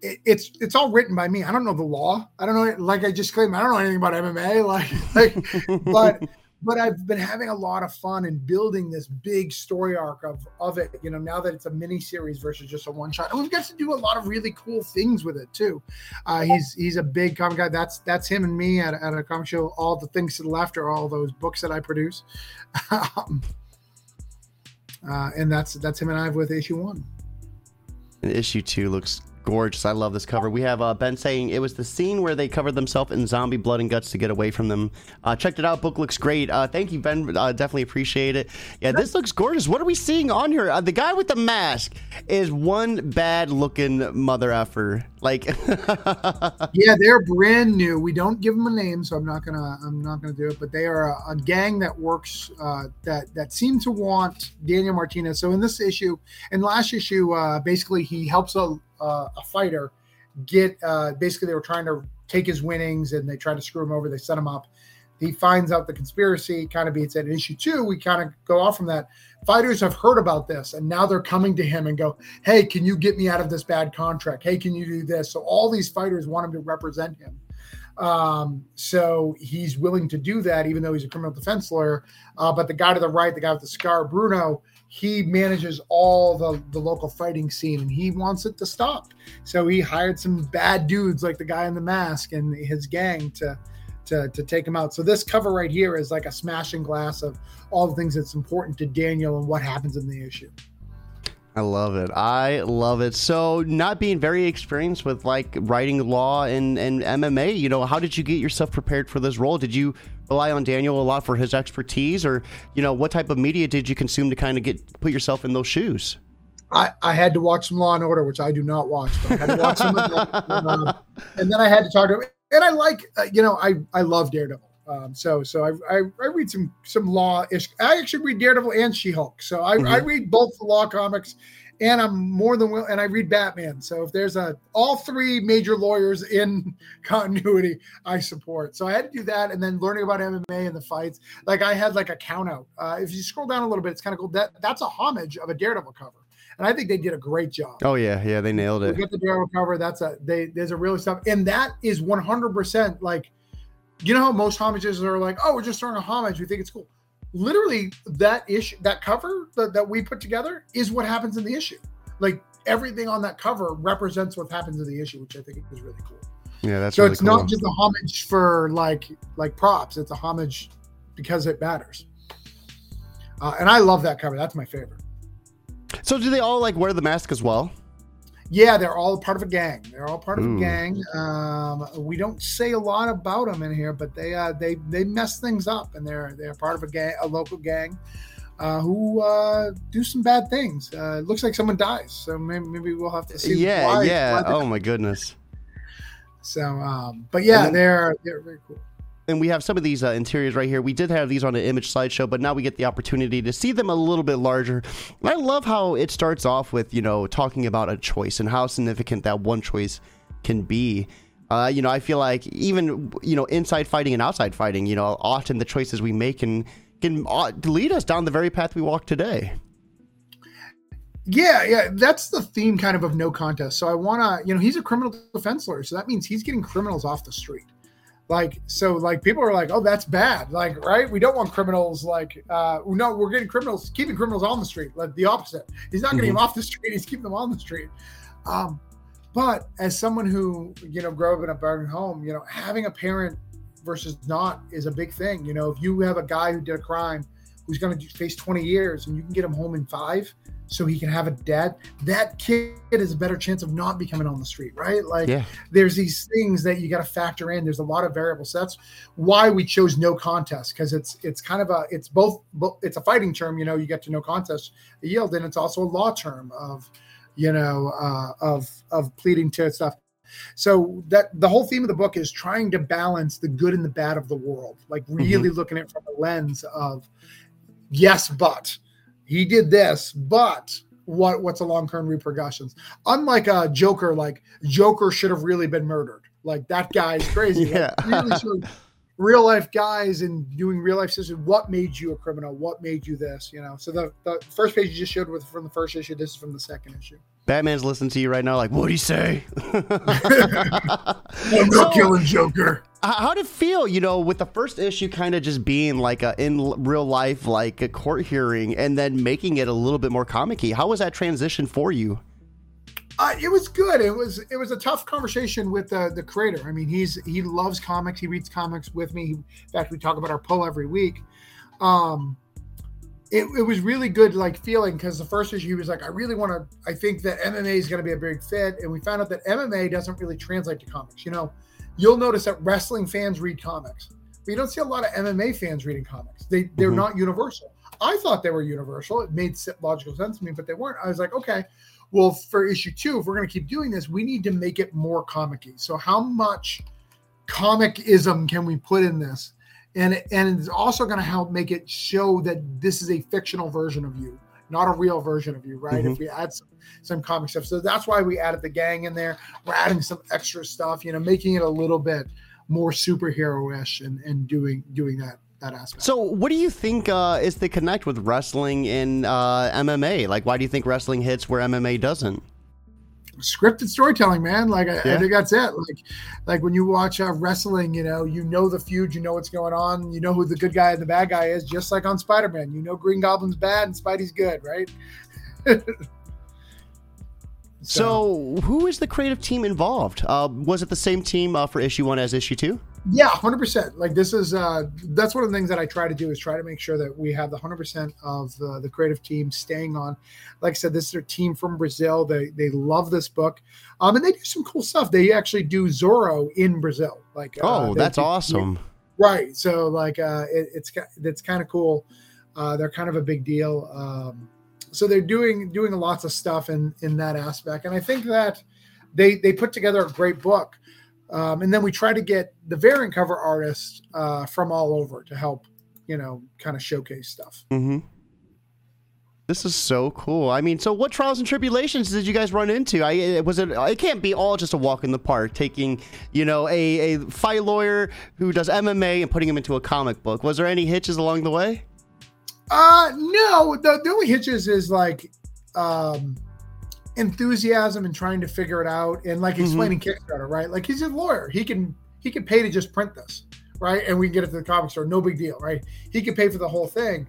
it, it's it's all written by me. I don't know the law. I don't know. Like I just claim I don't know anything about MMA. Like, [LAUGHS] like but [LAUGHS] but I've been having a lot of fun and building this big story arc of of it. You know, now that it's a mini series versus just a one shot, and we've got to do a lot of really cool things with it too. Uh, he's he's a big comic guy. That's that's him and me at, at a comic show. All the things to the left are all those books that I produce, [LAUGHS] um, uh, and that's that's him and I with issue one. And issue two looks gorgeous. I love this cover. We have uh, Ben saying it was the scene where they covered themselves in zombie blood and guts to get away from them. Uh, checked it out. Book looks great. Uh, thank you, Ben. Uh, definitely appreciate it. Yeah, this looks gorgeous. What are we seeing on here? Uh, the guy with the mask is one bad looking mother effer. Like, [LAUGHS] yeah, they're brand new. We don't give them a name, so I'm not gonna. I'm not gonna do it. But they are a, a gang that works. Uh, that that seem to want Daniel Martinez. So in this issue, in last issue, uh, basically he helps a uh, a fighter get uh, basically they were trying to take his winnings and they tried to screw him over. They set him up. He finds out the conspiracy, kind of beats it. In issue two, we kind of go off from that. Fighters have heard about this and now they're coming to him and go, Hey, can you get me out of this bad contract? Hey, can you do this? So all these fighters want him to represent him. Um, so he's willing to do that, even though he's a criminal defense lawyer. Uh, but the guy to the right, the guy with the scar, Bruno, he manages all the, the local fighting scene and he wants it to stop. So he hired some bad dudes like the guy in the mask and his gang to to, to take him out. So this cover right here is like a smashing glass of all the things that's important to Daniel and what happens in the issue. I love it. I love it. So, not being very experienced with like writing law and, and MMA, you know, how did you get yourself prepared for this role? Did you rely on Daniel a lot for his expertise, or you know, what type of media did you consume to kind of get put yourself in those shoes? I, I had to watch some Law and Order, which I do not watch, but I had to watch some of that, [LAUGHS] uh, and then I had to talk to him. And I like, uh, you know, I I love Daredevil. Um, so so I, I, I read some some law ish. I actually read Daredevil and She Hulk. So I, mm-hmm. I read both the law comics, and I'm more than willing. And I read Batman. So if there's a all three major lawyers in [LAUGHS] continuity, I support. So I had to do that, and then learning about MMA and the fights. Like I had like a count out. Uh, if you scroll down a little bit, it's kind of cool. That that's a homage of a Daredevil cover and I think they did a great job. Oh yeah, yeah, they nailed it. Get the Daredevil cover. That's a they. There's a really stuff, and that is 100 percent like you know how most homages are like, oh, we're just throwing a homage. We think it's cool. Literally, that issue, that cover that, that we put together is what happens in the issue. Like everything on that cover represents what happens in the issue, which I think is really cool. Yeah, that's so really it's cool. not just a homage for like like props. It's a homage because it matters. Uh, and I love that cover. That's my favorite. So do they all like wear the mask as well? Yeah, they're all part of a gang. They're all part of Ooh. a gang. Um, we don't say a lot about them in here, but they uh, they they mess things up, and they're they're part of a gang, a local gang, uh, who uh, do some bad things. Uh, it looks like someone dies, so maybe, maybe we'll have to see. Yeah, why, yeah. Why oh my goodness. So, um, but yeah, then, they're they're very cool and we have some of these uh, interiors right here. We did have these on an image slideshow, but now we get the opportunity to see them a little bit larger. I love how it starts off with you know talking about a choice and how significant that one choice can be. Uh, you know, I feel like even you know inside fighting and outside fighting, you know, often the choices we make can can uh, lead us down the very path we walk today. Yeah, yeah, that's the theme kind of of no contest. So I want to, you know, he's a criminal defense lawyer, so that means he's getting criminals off the street like so like people are like oh that's bad. Like right? We don't want criminals like uh no we're getting criminals keeping criminals on the street. Like the opposite. He's not getting mm-hmm. them off the street. He's keeping them on the street. Um but as someone who you know grew up in a burning home you know having a parent versus not is a big thing. You know if you have a guy who did a crime who's going to face 20 years and you can get him home in five so he can have a dad, that kid has a better chance of not becoming on the street, right? Like yeah. there's these things that you got to factor in. There's a lot of variables. That's why we chose no contest because it's it's kind of a it's both it's a fighting term, you know, you get to no contest yield, and it's also a law term of you know uh, of of pleading to stuff. So that the whole theme of the book is trying to balance the good and the bad of the world, like really mm-hmm. looking at it from a lens of yes, but he did this, but what what's the long term repercussions? Unlike a Joker, like Joker should have really been murdered. Like that guy's crazy. yeah. Like, really real life guys and doing real life systems. What made you a criminal? What made you this? You know. So the, the first page you just showed with from the first issue. This is from the second issue. Batman's listening to you right now, like, what'd he say? [LAUGHS] I'm not killing Joker. How did it feel, you know, with the first issue kind of just being like a in real life, like a court hearing, and then making it a little bit more comic How was that transition for you? Uh, it was good. It was it was a tough conversation with the the creator. I mean, he's he loves comics. He reads comics with me. in fact, we talk about our pull every week. Um, it, it was really good like feeling because the first issue he was like i really want to i think that mma is going to be a big fit and we found out that mma doesn't really translate to comics you know? You'll notice that wrestling fans read comics but you don't see a lot of mma fans reading comics. They they're mm-hmm. not universal. I thought they were universal. It made logical sense to me but they weren't. I was like okay well for issue two if we're going to keep doing this we need to make it more comic so how much comicism can we put in this and and it's also going to help make it show that this is a fictional version of you not a real version of you right mm-hmm. if we add some, some comic stuff so that's why we added the gang in there we're adding some extra stuff you know making it a little bit more superhero-ish and and doing doing that that aspect. So, what do you think uh, is the connect with wrestling and uh, MMA? Like, why do you think wrestling hits where MMA doesn't? Scripted storytelling, man. Like I, yeah. I, think that's it. Like, like when you watch uh, wrestling, you know, you know the feud, you know what's going on, you know who the good guy and the bad guy is. Just like on Spider Man, you know Green Goblin's bad and Spidey's good, right? [LAUGHS] so, so, who is the creative team involved? Uh, was it the same team uh, for issue one as issue two? Yeah, hundred percent. Like this is uh, that's one of the things that I try to do is try to make sure that we have the hundred percent of the, the creative team staying on. Like I said, this is a team from Brazil. They they love this book, um, and they do some cool stuff. They actually do Zorro in Brazil. Like uh, oh, that's do, awesome. Right. So like uh, it, it's it's kind of cool. Uh, they're kind of a big deal. Um, so they're doing doing lots of stuff in in that aspect, and I think that they they put together a great book. Um, and then we try to get the variant cover artists uh, from all over to help, you know, kind of showcase stuff. Mm-hmm. This is so cool. I mean, so what trials and tribulations did you guys run into? I was it. It can't be all just a walk in the park. Taking, you know, a, a fight lawyer who does MMA and putting him into a comic book. Was there any hitches along the way? Uh, no. The, the only hitches is like, um, enthusiasm and trying to figure it out and like explaining mm-hmm. Kickstarter, right? Like he's a lawyer. He can he can pay to just print this, right? And we can get it to the comic store. No big deal, right? He can pay for the whole thing.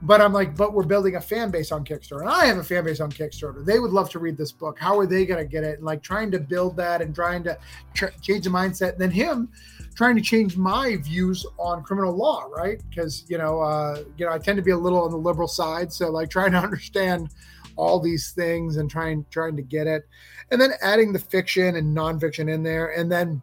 But I'm like, but we're building a fan base on Kickstarter. And I have a fan base on Kickstarter. They would love to read this book. How are they going to get it? And like trying to build that and trying to change the mindset. And then him trying to change my views on criminal law, right? Because you know, uh, you know, I tend to be a little on the liberal side. So like trying to [LAUGHS] understand all these things and trying trying to get it, and then adding the fiction and nonfiction in there, and then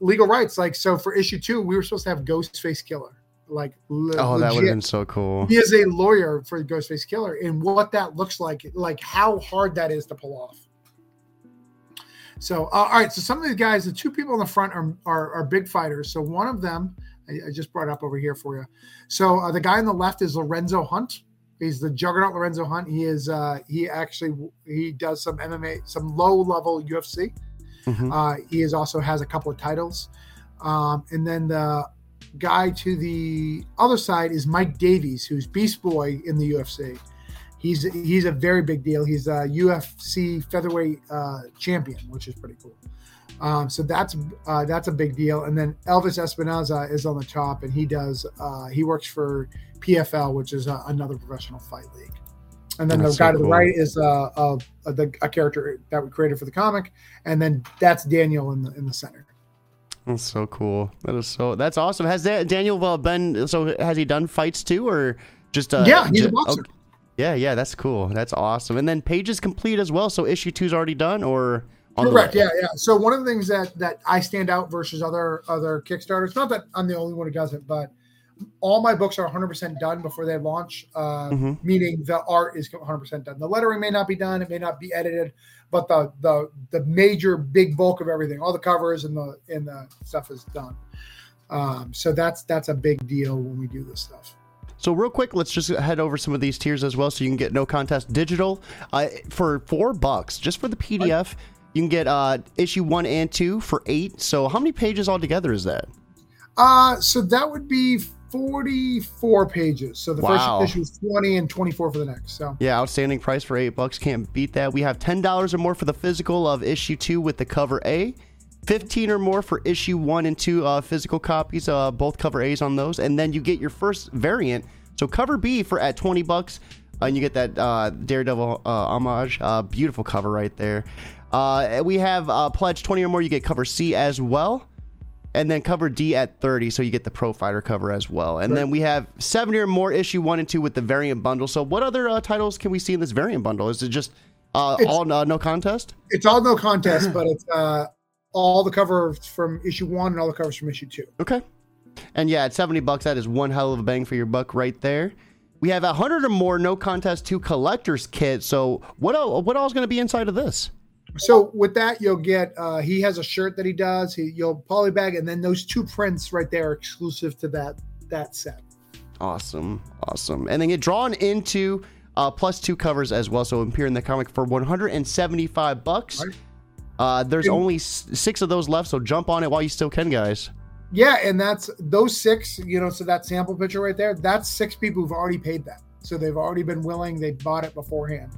legal rights. Like so, for issue two, we were supposed to have Ghostface Killah. Like le- oh, that would have been so cool. He is a lawyer for Ghostface Killah, and what that looks like, like how hard that is to pull off. So, uh, all right. So some of these guys, the two people in the front are are, are big fighters. So one of them, I, I, just brought up over here for you. So uh, the guy on the left is Lorenzo Hunt. He's the juggernaut Lorenzo Hunt. He is uh, he actually he does some MMA, some low level UFC. Mm-hmm. Uh, he is also has a couple of titles. Um, and then the guy to the other side is Mike Davis, who's Beast Boy in the UFC. He's he's a very big deal. He's a UFC featherweight uh, champion, which is pretty cool. Um, so that's uh, that's a big deal. And then Elvis Espinosa is on the top, and he does uh, he works for PFL, which is uh, another professional fight league. And then that's the guy so to the right is uh, a, a, a, character that we created for the comic, and then that's Daniel in the in the center. That's so cool. That is so. That's awesome. Has that, Daniel uh, been? So has he done fights too, or just? Uh, yeah, he's just, a boxer. Okay. Yeah, yeah, that's cool. That's awesome. And then page is complete as well. So issue two's already done, or correct? Yeah, yeah. So one of the things that that I stand out versus other other Kickstarters. Not that I'm the only one who does it, but all my books are 100% done before they launch, uh, mm-hmm. meaning the art is 100% done. The lettering may not be done, it may not be edited, but the the the major big bulk of everything, all the covers and the and the stuff is done. Um, so that's that's a big deal when we do this stuff. So real quick, let's just head over some of these tiers as well, so you can get no contest digital uh, for four bucks just for the PDF. You can get uh, issue one and two for eight. So how many pages altogether is that? Uh, so that would be 44 pages. So the wow. first issue is 20 and 24 for the next. So yeah, outstanding price for eight bucks. Can't beat that. We have ten dollars or more for the physical of issue two with the cover A. 15 or more for issue one and two uh, physical copies, uh, both cover A's on those, and then you get your first variant. So cover B for at 20 bucks, uh, and you get that uh, Daredevil uh, homage, uh, beautiful cover right there. we have pledge 20 or more, you get cover C as well and then cover D at 30, so you get the Pro Fighter cover as well. And right. then we have 70 or more issue one and two with the variant bundle. So, what other uh, titles can we see in this variant bundle? Is it just uh, all uh, no contest? It's all no contest, [LAUGHS] but it's uh, all the covers from issue one and all the covers from issue two. Okay. And yeah, at 70 bucks, that is one hell of a bang for your buck right there. We have 100 or more no contest two collector's kit. So, what, what else is going to be inside of this? So with that, you'll get uh, he has a shirt that he does. He you'll polybag, and then those two prints right there are exclusive to that that set. Awesome, awesome, and then get drawn into uh, plus two covers as well. So appear in the comic for 175 bucks. Right. Uh, there's and, only six of those left, so jump on it while you still can, guys. Yeah, and that's those six. You know, so that sample picture right there, that's six people who've already paid that. So they've already been willing. They bought it beforehand.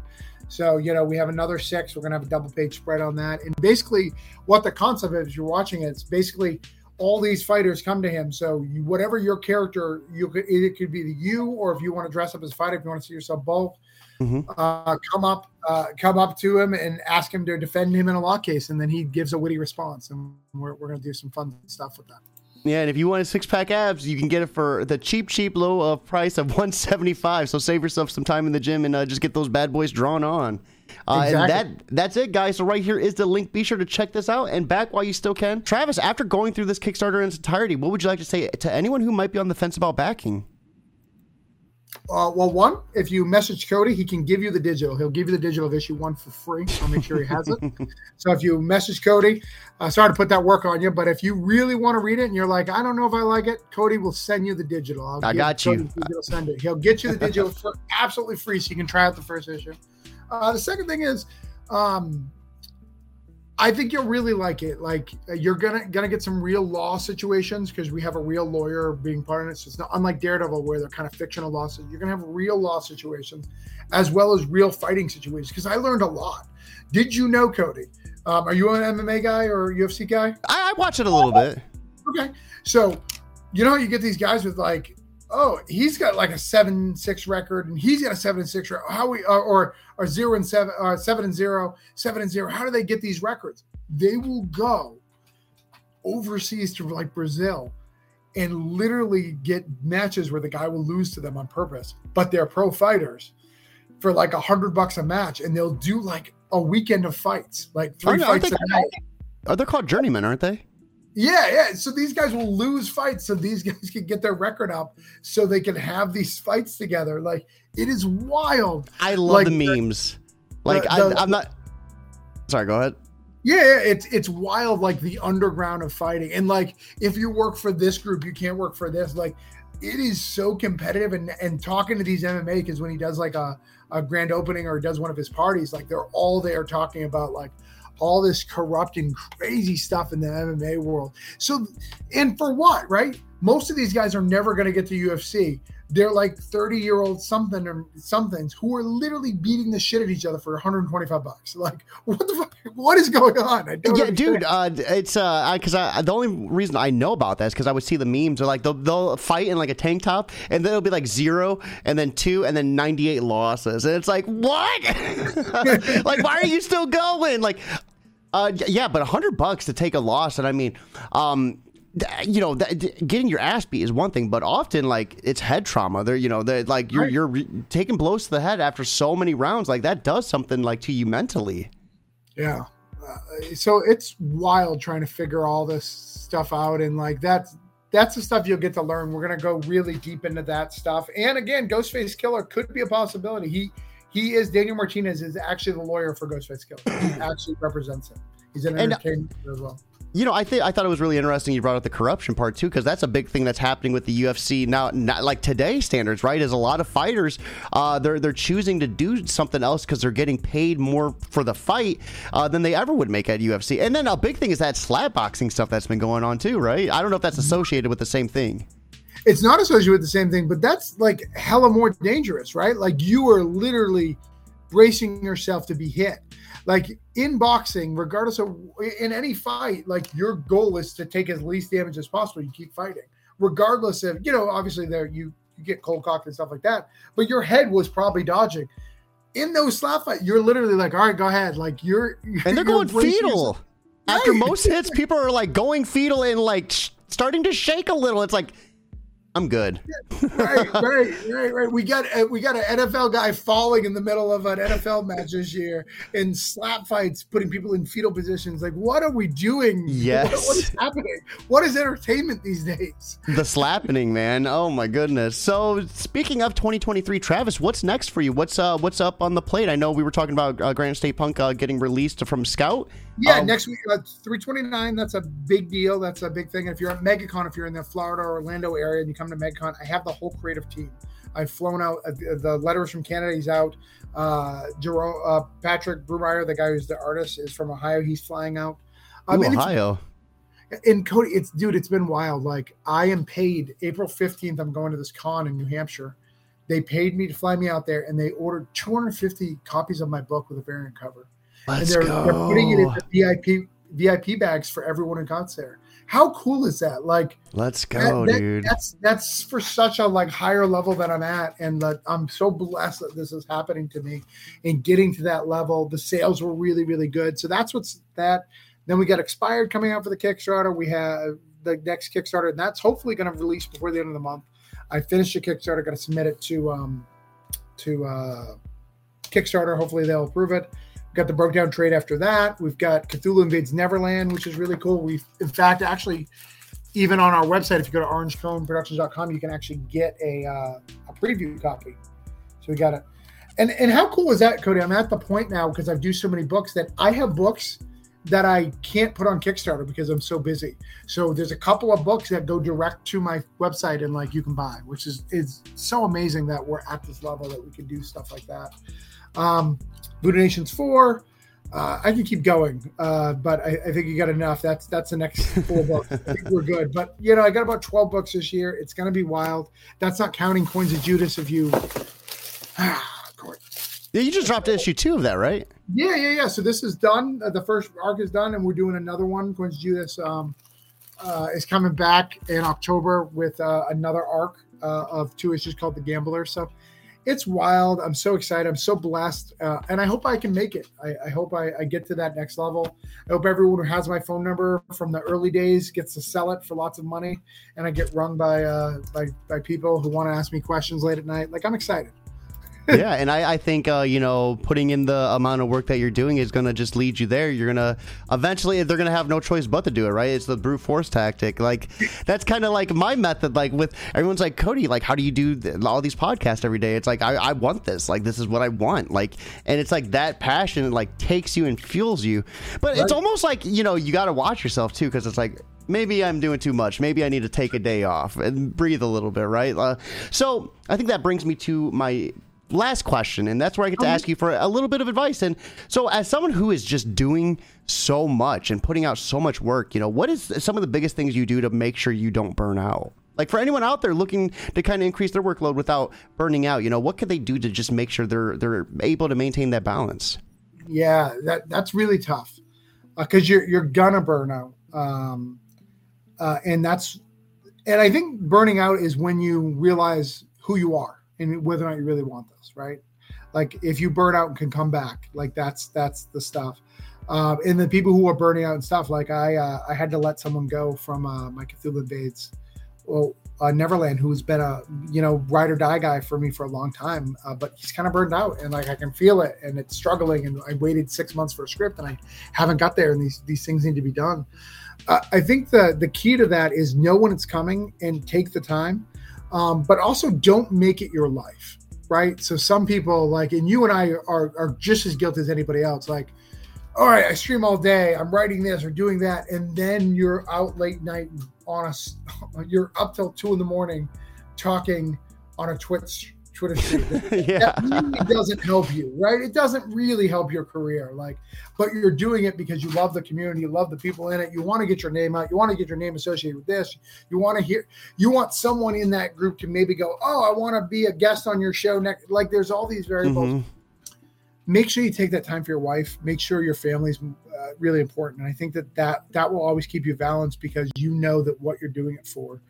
So, you know, we have another six. We're going to have a double page spread on that. And basically, what the concept is, you're watching it, it's basically all these fighters come to him. So, you, whatever your character, you could it could be the you, or if you want to dress up as a fighter, if you want to see yourself both, mm-hmm. uh, come up, uh, come up to him and ask him to defend him in a law case, and then he gives a witty response, and we're, we're going to do some fun stuff with that. Yeah, and if you want a six pack abs, you can get it for the cheap, cheap low of price of [LAUGHS] one seventy five. So save yourself some time in the gym and uh, just get those bad boys drawn on. Uh, exactly. And that that's it, guys. So right here is the link. Be sure to check this out and back while you still can. Travis, after going through this Kickstarter in its entirety, what would you like to say to anyone who might be on the fence about backing? Uh, well, one, if you message Cody, he can give you the digital. He'll give you the digital of issue one for free. I'll make sure he has it. [LAUGHS] so if you message Cody, uh, sorry to put that work on you, but if you really want to read it and you're like, I don't know if I like it, Cody will send you the digital. I'll i got you. He'll send it. He'll get you the digital [LAUGHS] for absolutely free, so you can try out the first issue. Uh, the second thing is, um, I think you'll really like it. Like uh, you're gonna gonna get some real law situations because we have a real lawyer being part of it. So it's not unlike Daredevil where they're kind of fictional lawsuits. You're gonna have real law situations as well as real fighting situations. Because I learned a lot. Did you know, Cody? Um, are you an MMA guy or UFC guy? I, I watch it a little bit. Okay, so you know you get these guys with like oh, he's got like a seven six record, and he's got a seven and six record. How we uh, or or zero and seven, uh, seven and zero, seven and zero. How do they get these records? They will go overseas to like Brazil and literally get matches where the guy will lose to them on purpose, but they're pro fighters for like a hundred bucks a match, and they'll do like a weekend of fights, like 3 aren't, fights a night. Are they called journeymen? Aren't they? Yeah, yeah. So these guys will lose fights so these [LAUGHS] guys can get their record up so they can have these fights together. Like it is wild. I love like, the memes. Like the, I, am not. Sorry, go ahead. Yeah, it's it's wild. Like the underground of fighting, and like if you work for this group, you can't work for this. Like it is so competitive. And and talking to these MMA because when he does like a a grand opening or does one of his parties, like they're all there talking about like all this corrupt and crazy stuff in the MMA world. So, and for what, right? Most of these guys are never going to get to UFC. They're like 30 year old something or somethings who are literally beating the shit at each other for 125 bucks. [LAUGHS] Like, what the fuck? What is going on? yeah, understand. dude, uh, it's uh, because I, the only reason I know about that is because I would see the memes. Or like they'll, they'll fight in like a tank top, and then it'll be like zero, and then two, and then 98 losses, and it's like what? [LAUGHS] like, why are you still going? Like, uh, yeah, but a hundred bucks to take a loss, and I mean, um, you know, getting your ass beat is one thing, but often like it's head trauma. They're you know, like you're right. you're re- taking blows to the head after so many rounds. Like that does something like to you mentally. Yeah. Uh, so it's wild trying to figure all this stuff out, and like that's that's the stuff you'll get to learn. We're gonna go really deep into that stuff. And again, Ghostface Killah could be a possibility. He he is Daniel Martinez is actually the lawyer for Ghostface Killah. He [CLEARS THROAT] actually represents him. He's an entertainer as well. You know, I think I thought it was really interesting you brought up the corruption part too, because that's a big thing that's happening with the UFC now. Not like today standards, right? Is a lot of fighters uh, they're they're choosing to do something else because they're getting paid more for the fight uh, than they ever would make at UFC. And then a big thing is that slap boxing stuff that's been going on too, right? I don't know if that's associated with the same thing it's not associated with the same thing, but that's like hella more dangerous, right? Like you are literally bracing yourself to be hit. Like in boxing, regardless of in any fight, like your goal is to take as least damage as possible. You keep fighting, regardless of you know, obviously there you you get cold cocked and stuff like that, but your head was probably dodging. In those slap fight, you're literally like, all right, go ahead. Like you're, [LAUGHS] and they're going fetal. After most hits, people are like going fetal and like sh- starting to shake a little. It's like I'm good. right, [LAUGHS] right, right, right. We got we got an NFL guy falling in the middle of an NFL match this year in slap fights, putting people in fetal positions. Like, what are we doing? Yes. [LAUGHS] what, what is happening? What is entertainment these days? The slapping, man. Oh my goodness. So, speaking of 2023, Travis, what's next for you? What's uh what's up on the plate? I know we were talking about uh, Grand State Punk uh, getting released from Scout. Yeah, um, next week, uh, 329. That's a big deal. That's a big thing. If you're at MegaCon, if you're in the Florida or Orlando area and you come to MegaCon, I have the whole creative team. I've flown out. Uh, the letters from Canada. He's out. Uh, Jerome, uh, Patrick Brumeyer, the guy who's the artist, is from Ohio. He's flying out. Um, Ooh, Ohio. And Cody, it's dude, it's been wild. Like I am paid April 15th. I'm going to this con in New Hampshire. They paid me to fly me out there, and they ordered 250 copies of my book with a variant cover. Let's and they're, go. they're putting it in the VIP VIP bags for everyone who got there. How cool is that? Like, let's go, that, that, dude. That's that's for such a like higher level that I'm at, and that I'm so blessed that this is happening to me, and getting to that level. The sales were really really good, so that's what's that. Then we got expired coming out for the Kickstarter. We have the next Kickstarter, and that's hopefully going to release before the end of the month. I finished the Kickstarter, got to submit it to um to uh Kickstarter. Hopefully they'll approve it. Got the broke down trade after that. We've got Cthulhu Invades Neverland, which is really cool. We've in fact actually even on our website, if you go to orangeconeproductions.com, you can actually get a uh, a preview copy. So we got it. And and how cool is that, Cody? I'm at the point now because I do so many books that I have books that I can't put on Kickstarter because I'm so busy. So there's a couple of books that go direct to my website and like you can buy, which is is so amazing that we're at this level that we can do stuff like that. Um, Voodoo Nations four. Uh, I can keep going, uh, but I, I, think you got enough. That's that's the next four books. I think we're good. But you know, I got about twelve books this year. It's going to be wild. That's not counting Coins of Judas. If you, [SIGHS] ah, yeah, you just dropped issue two of that, right? Yeah, yeah, yeah. So this is done. Uh, the first arc is done, and we're doing another one. Coins of Judas um, uh, is coming back in October with uh, another arc uh, of two issues called The Gambler. So it's wild. I'm so excited. I'm so blessed, uh, and I hope I can make it. I, I hope I, I, get to that next level. I hope everyone who has my phone number from the early days gets to sell it for lots of money, and I get rung by uh, by by people who want to ask me questions late at night. Like I'm excited yeah, and I, I think uh, you know putting in the amount of work that you're doing is going to just lead you there. You're gonna eventually they're gonna have no choice but to do it, right? It's the brute force tactic. Like that's kind of like my method. Like with everyone's like Cody, like how do you do all these podcasts every day? It's like I, I want this. Like this is what I want. Like and it's like that passion like takes you and fuels you. But right. it's almost like you know you got to watch yourself too because it's like maybe I'm doing too much. Maybe I need to take a day off and breathe a little bit, right? Uh, so I think that brings me to my last question, and that's where I get to ask you for a little bit of advice. And so, as someone who is just doing so much and putting out so much work, you know, what is some of the biggest things you do to make sure you don't burn out? Like for anyone out there looking to kind of increase their workload without burning out, you know, what could they do to just make sure they're they're able to maintain that balance? Yeah, that that's really tough because uh, you're you're gonna burn out, um, uh, and that's and I think burning out is when you realize who you are and whether or not you really want this, right? Like if you burn out and can come back, like that's that's the stuff. Um, and the people who are burning out and stuff, like I uh, I had to let someone go from uh, my Cthulhu Invades, well, uh, Neverland, who's been a you know ride or die guy for me for a long time, uh, but he's kind of burned out, and like I can feel it, and it's struggling. And I waited six months for a script, and I haven't got there, and these these things need to be done. Uh, I think the the key to that is know when it's coming and take the time um, but also don't make it your life, right? So some people like, and you and I are are just as guilty as anybody else. Like, all right, I stream all day, I'm writing this or doing that, and then you're out late night on a, [LAUGHS] you're up till two in the morning, talking on a Twitch Twitter [LAUGHS] yeah. That really doesn't help you, right? It doesn't really help your career. Like, but you're doing it because you love the community, you love the people in it. You want to get your name out. You want to get your name associated with this. You want to hear. You want someone in that group to maybe go, "Oh, I want to be a guest on your show next." Like, there's all these variables. Mm-hmm. Make sure you take that time for your wife. Make sure your family's uh, really important. And I think that that that will always keep you balanced because you know that what you're doing it for.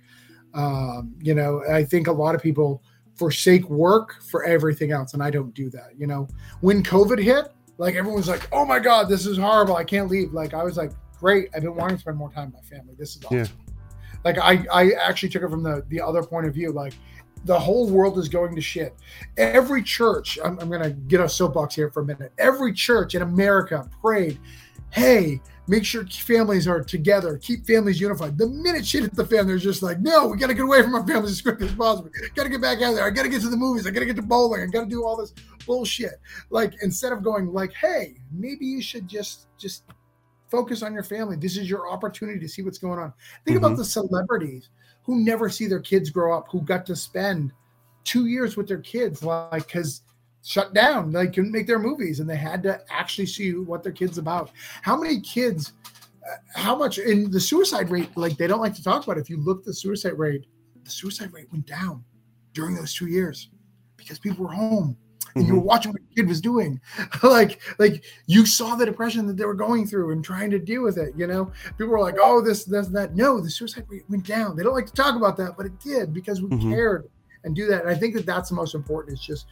Um, you know, I think a lot of people forsake work for everything else. And I don't do that. You know, when COVID hit, like everyone was like, oh my God, this is horrible. I can't leave. Like I was like, great. I've been wanting to spend more time with my family. This is awesome. Yeah. Like I, I actually took it from the, the other point of view. Like the whole world is going to shit. Every church, I'm, I'm going to get a soapbox here for a minute. Every church in America prayed, hey, make sure families are together, keep families unified. The minute shit hit the fan, they're just like, no, we got to get away from our families as quickly as possible. Got to get back out there. I got to get to the movies. I got to get to bowling. I got to do all this bullshit. Like instead of going like, hey, maybe you should just just focus on your family. This is your opportunity to see what's going on. Think mm-hmm. about the celebrities who never see their kids grow up, who got to spend two years with their kids, like because shut down. They couldn't make their movies and they had to actually see what their kids about. How many kids, uh, how much in the suicide rate, like they don't like to talk about it. If you look at the suicide rate, the suicide rate went down during those two years because people were home and mm-hmm. you were mm-hmm. watching what your kid was doing. [LAUGHS] like, like you saw the depression that they were going through and trying to deal with it. You know, people were like, "Oh, this, this, that." No, the suicide rate went down. They don't like to talk about that, but it did because we mm-hmm. cared and do that. And I think that that's the most important. It's just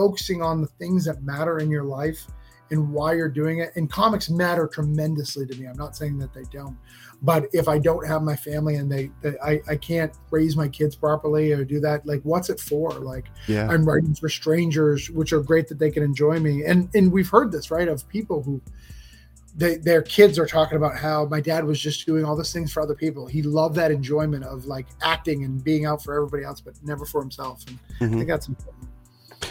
focusing on the things that matter in your life and why you're doing it. And comics matter tremendously to me. I'm not saying that they don't, but if I don't have my family and they, they I, I can't raise my kids properly or do that, like what's it for? Like Yeah. I'm writing for strangers, which are great that they can enjoy me. And and we've heard this right of people who they, their kids are talking about how my dad was just doing all these things for other people. He loved that enjoyment of like acting and being out for everybody else, but never for himself. And I Mhm. think that's important.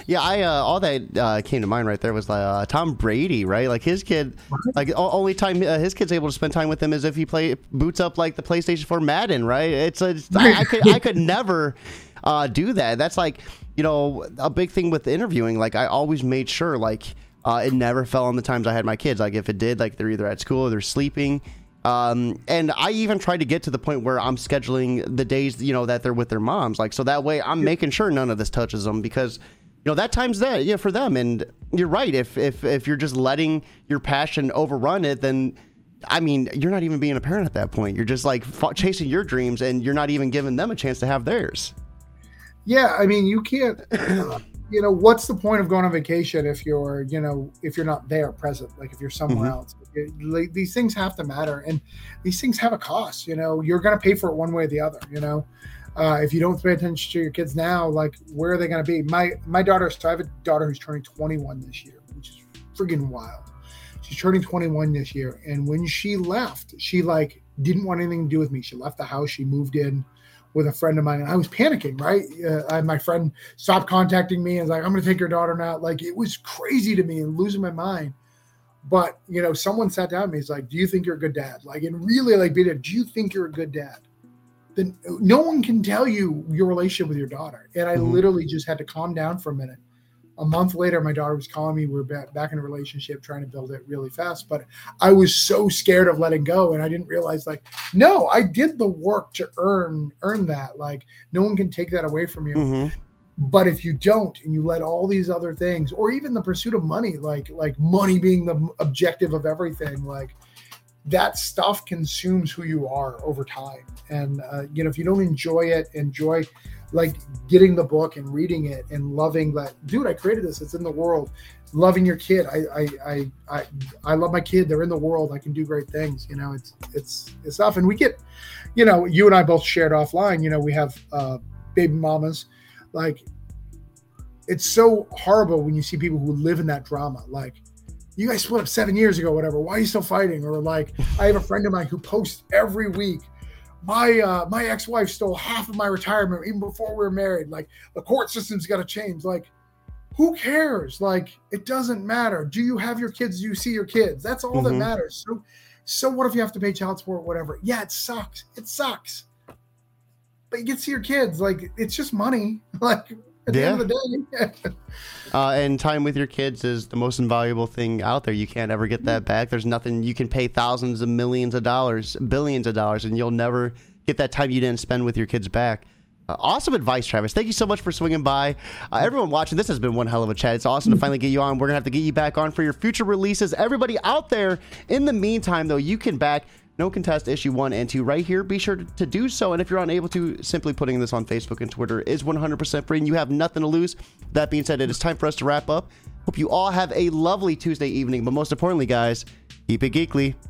Yeah, I uh, all that uh, came to mind right there was uh, Tom Brady, right? Like his kid, like only time uh, his kid's able to spend time with him is if he play boots up like the PlayStation 4 Madden, right? It's, it's I, I could I could [LAUGHS] never uh, do that. That's like you know a big thing with interviewing. Like I always made sure like uh, it never fell on the times I had my kids. Like if it did, like they're either at school or they're sleeping. Um, and I even tried to get to the point where I'm scheduling the days, you know, that they're with their moms. Like, so that way I'm making sure none of this touches them because, you know, that time's there, yeah, for them. And you're right. If, if, if you're just letting your passion overrun it, then I mean, you're not even being a parent at that point. You're just like fa- chasing your dreams and you're not even giving them a chance to have theirs. Yeah, I mean, you can't. [CLEARS THROAT] You know, what's the point of going on vacation if you're, you know, if you're not there present? Like if you're somewhere Mhm. else, It- like, these things have to matter, and these things have a cost. You know, you're going to pay for it one way or the other. You know, uh, if you don't pay attention to your kids now, like where are they going to be? My my daughter, so I have a daughter who's turning 21 this year, which is friggin' wild. She's turning 21 this year, and when she left, she like didn't want anything to do with me. She left the house. She moved in with a friend of mine, and I was panicking. Right, uh, I, my friend stopped contacting me and was like, "I'm going to take your daughter now." Like it was crazy to me and losing my mind. But you know, someone sat down with me. He's like, "Do you think you're a good dad?" Like, and really, like, do you think you're a good dad? Then no one can tell you your relationship with your daughter. And I Mhm. literally just had to calm down for a minute. A month later, my daughter was calling me. We are back, back in a relationship, trying to build it really fast. But I was so scared of letting go, and I didn't realize, like, no, I did the work to earn earn that. Like, no one can take that away from you. Mm-hmm. But if you don't, and you let all these other things, or even the pursuit of money, like like money being the objective of everything, like that stuff consumes who you are over time. And uh, you know, if you don't enjoy it, enjoy like getting the book and reading it and loving that, dude, I created this. It's in the world. Loving your kid. I I I I, I love my kid. They're in the world. I can do great things. You know, it's it's it's stuff. And we get, you know, you and I both shared offline. You know, we have uh, baby mamas like it's so horrible when you see people who live in that drama like you guys split up seven years ago whatever. Why are you still fighting? Or like i have a friend of mine who posts every week my uh my ex-wife stole half of my retirement even before we were married. Like the court system's got to change. Like who cares? Like it doesn't matter. Do you have your kids? Do you see your kids? That's all that Mhm. matters. So so what if you have to pay child support whatever? Yeah it sucks. It sucks. But you get to see your kids. Like it's just money. [LAUGHS] Like at the end of the day [LAUGHS] Uh, and time with your kids is the most invaluable thing out there. You can't ever get that back. There's nothing you can pay thousands of millions of dollars, billions of dollars, and you'll never get that time you didn't spend with your kids back. Uh, awesome advice, Travis. Thank you so much for swinging by. Uh, everyone watching, this has been one hell of a chat. It's awesome to finally get you on. We're going to have to get you back on for your future releases. Everybody out there, in the meantime, though, you can back No Contest issue one and two right here. Be sure to do so. And if you're unable to, simply putting this on Facebook and Twitter is 100% free and you have nothing to lose. That being said, it is time for us to wrap up. Hope you all have a lovely Tuesday evening. But most importantly, guys, keep it geekly.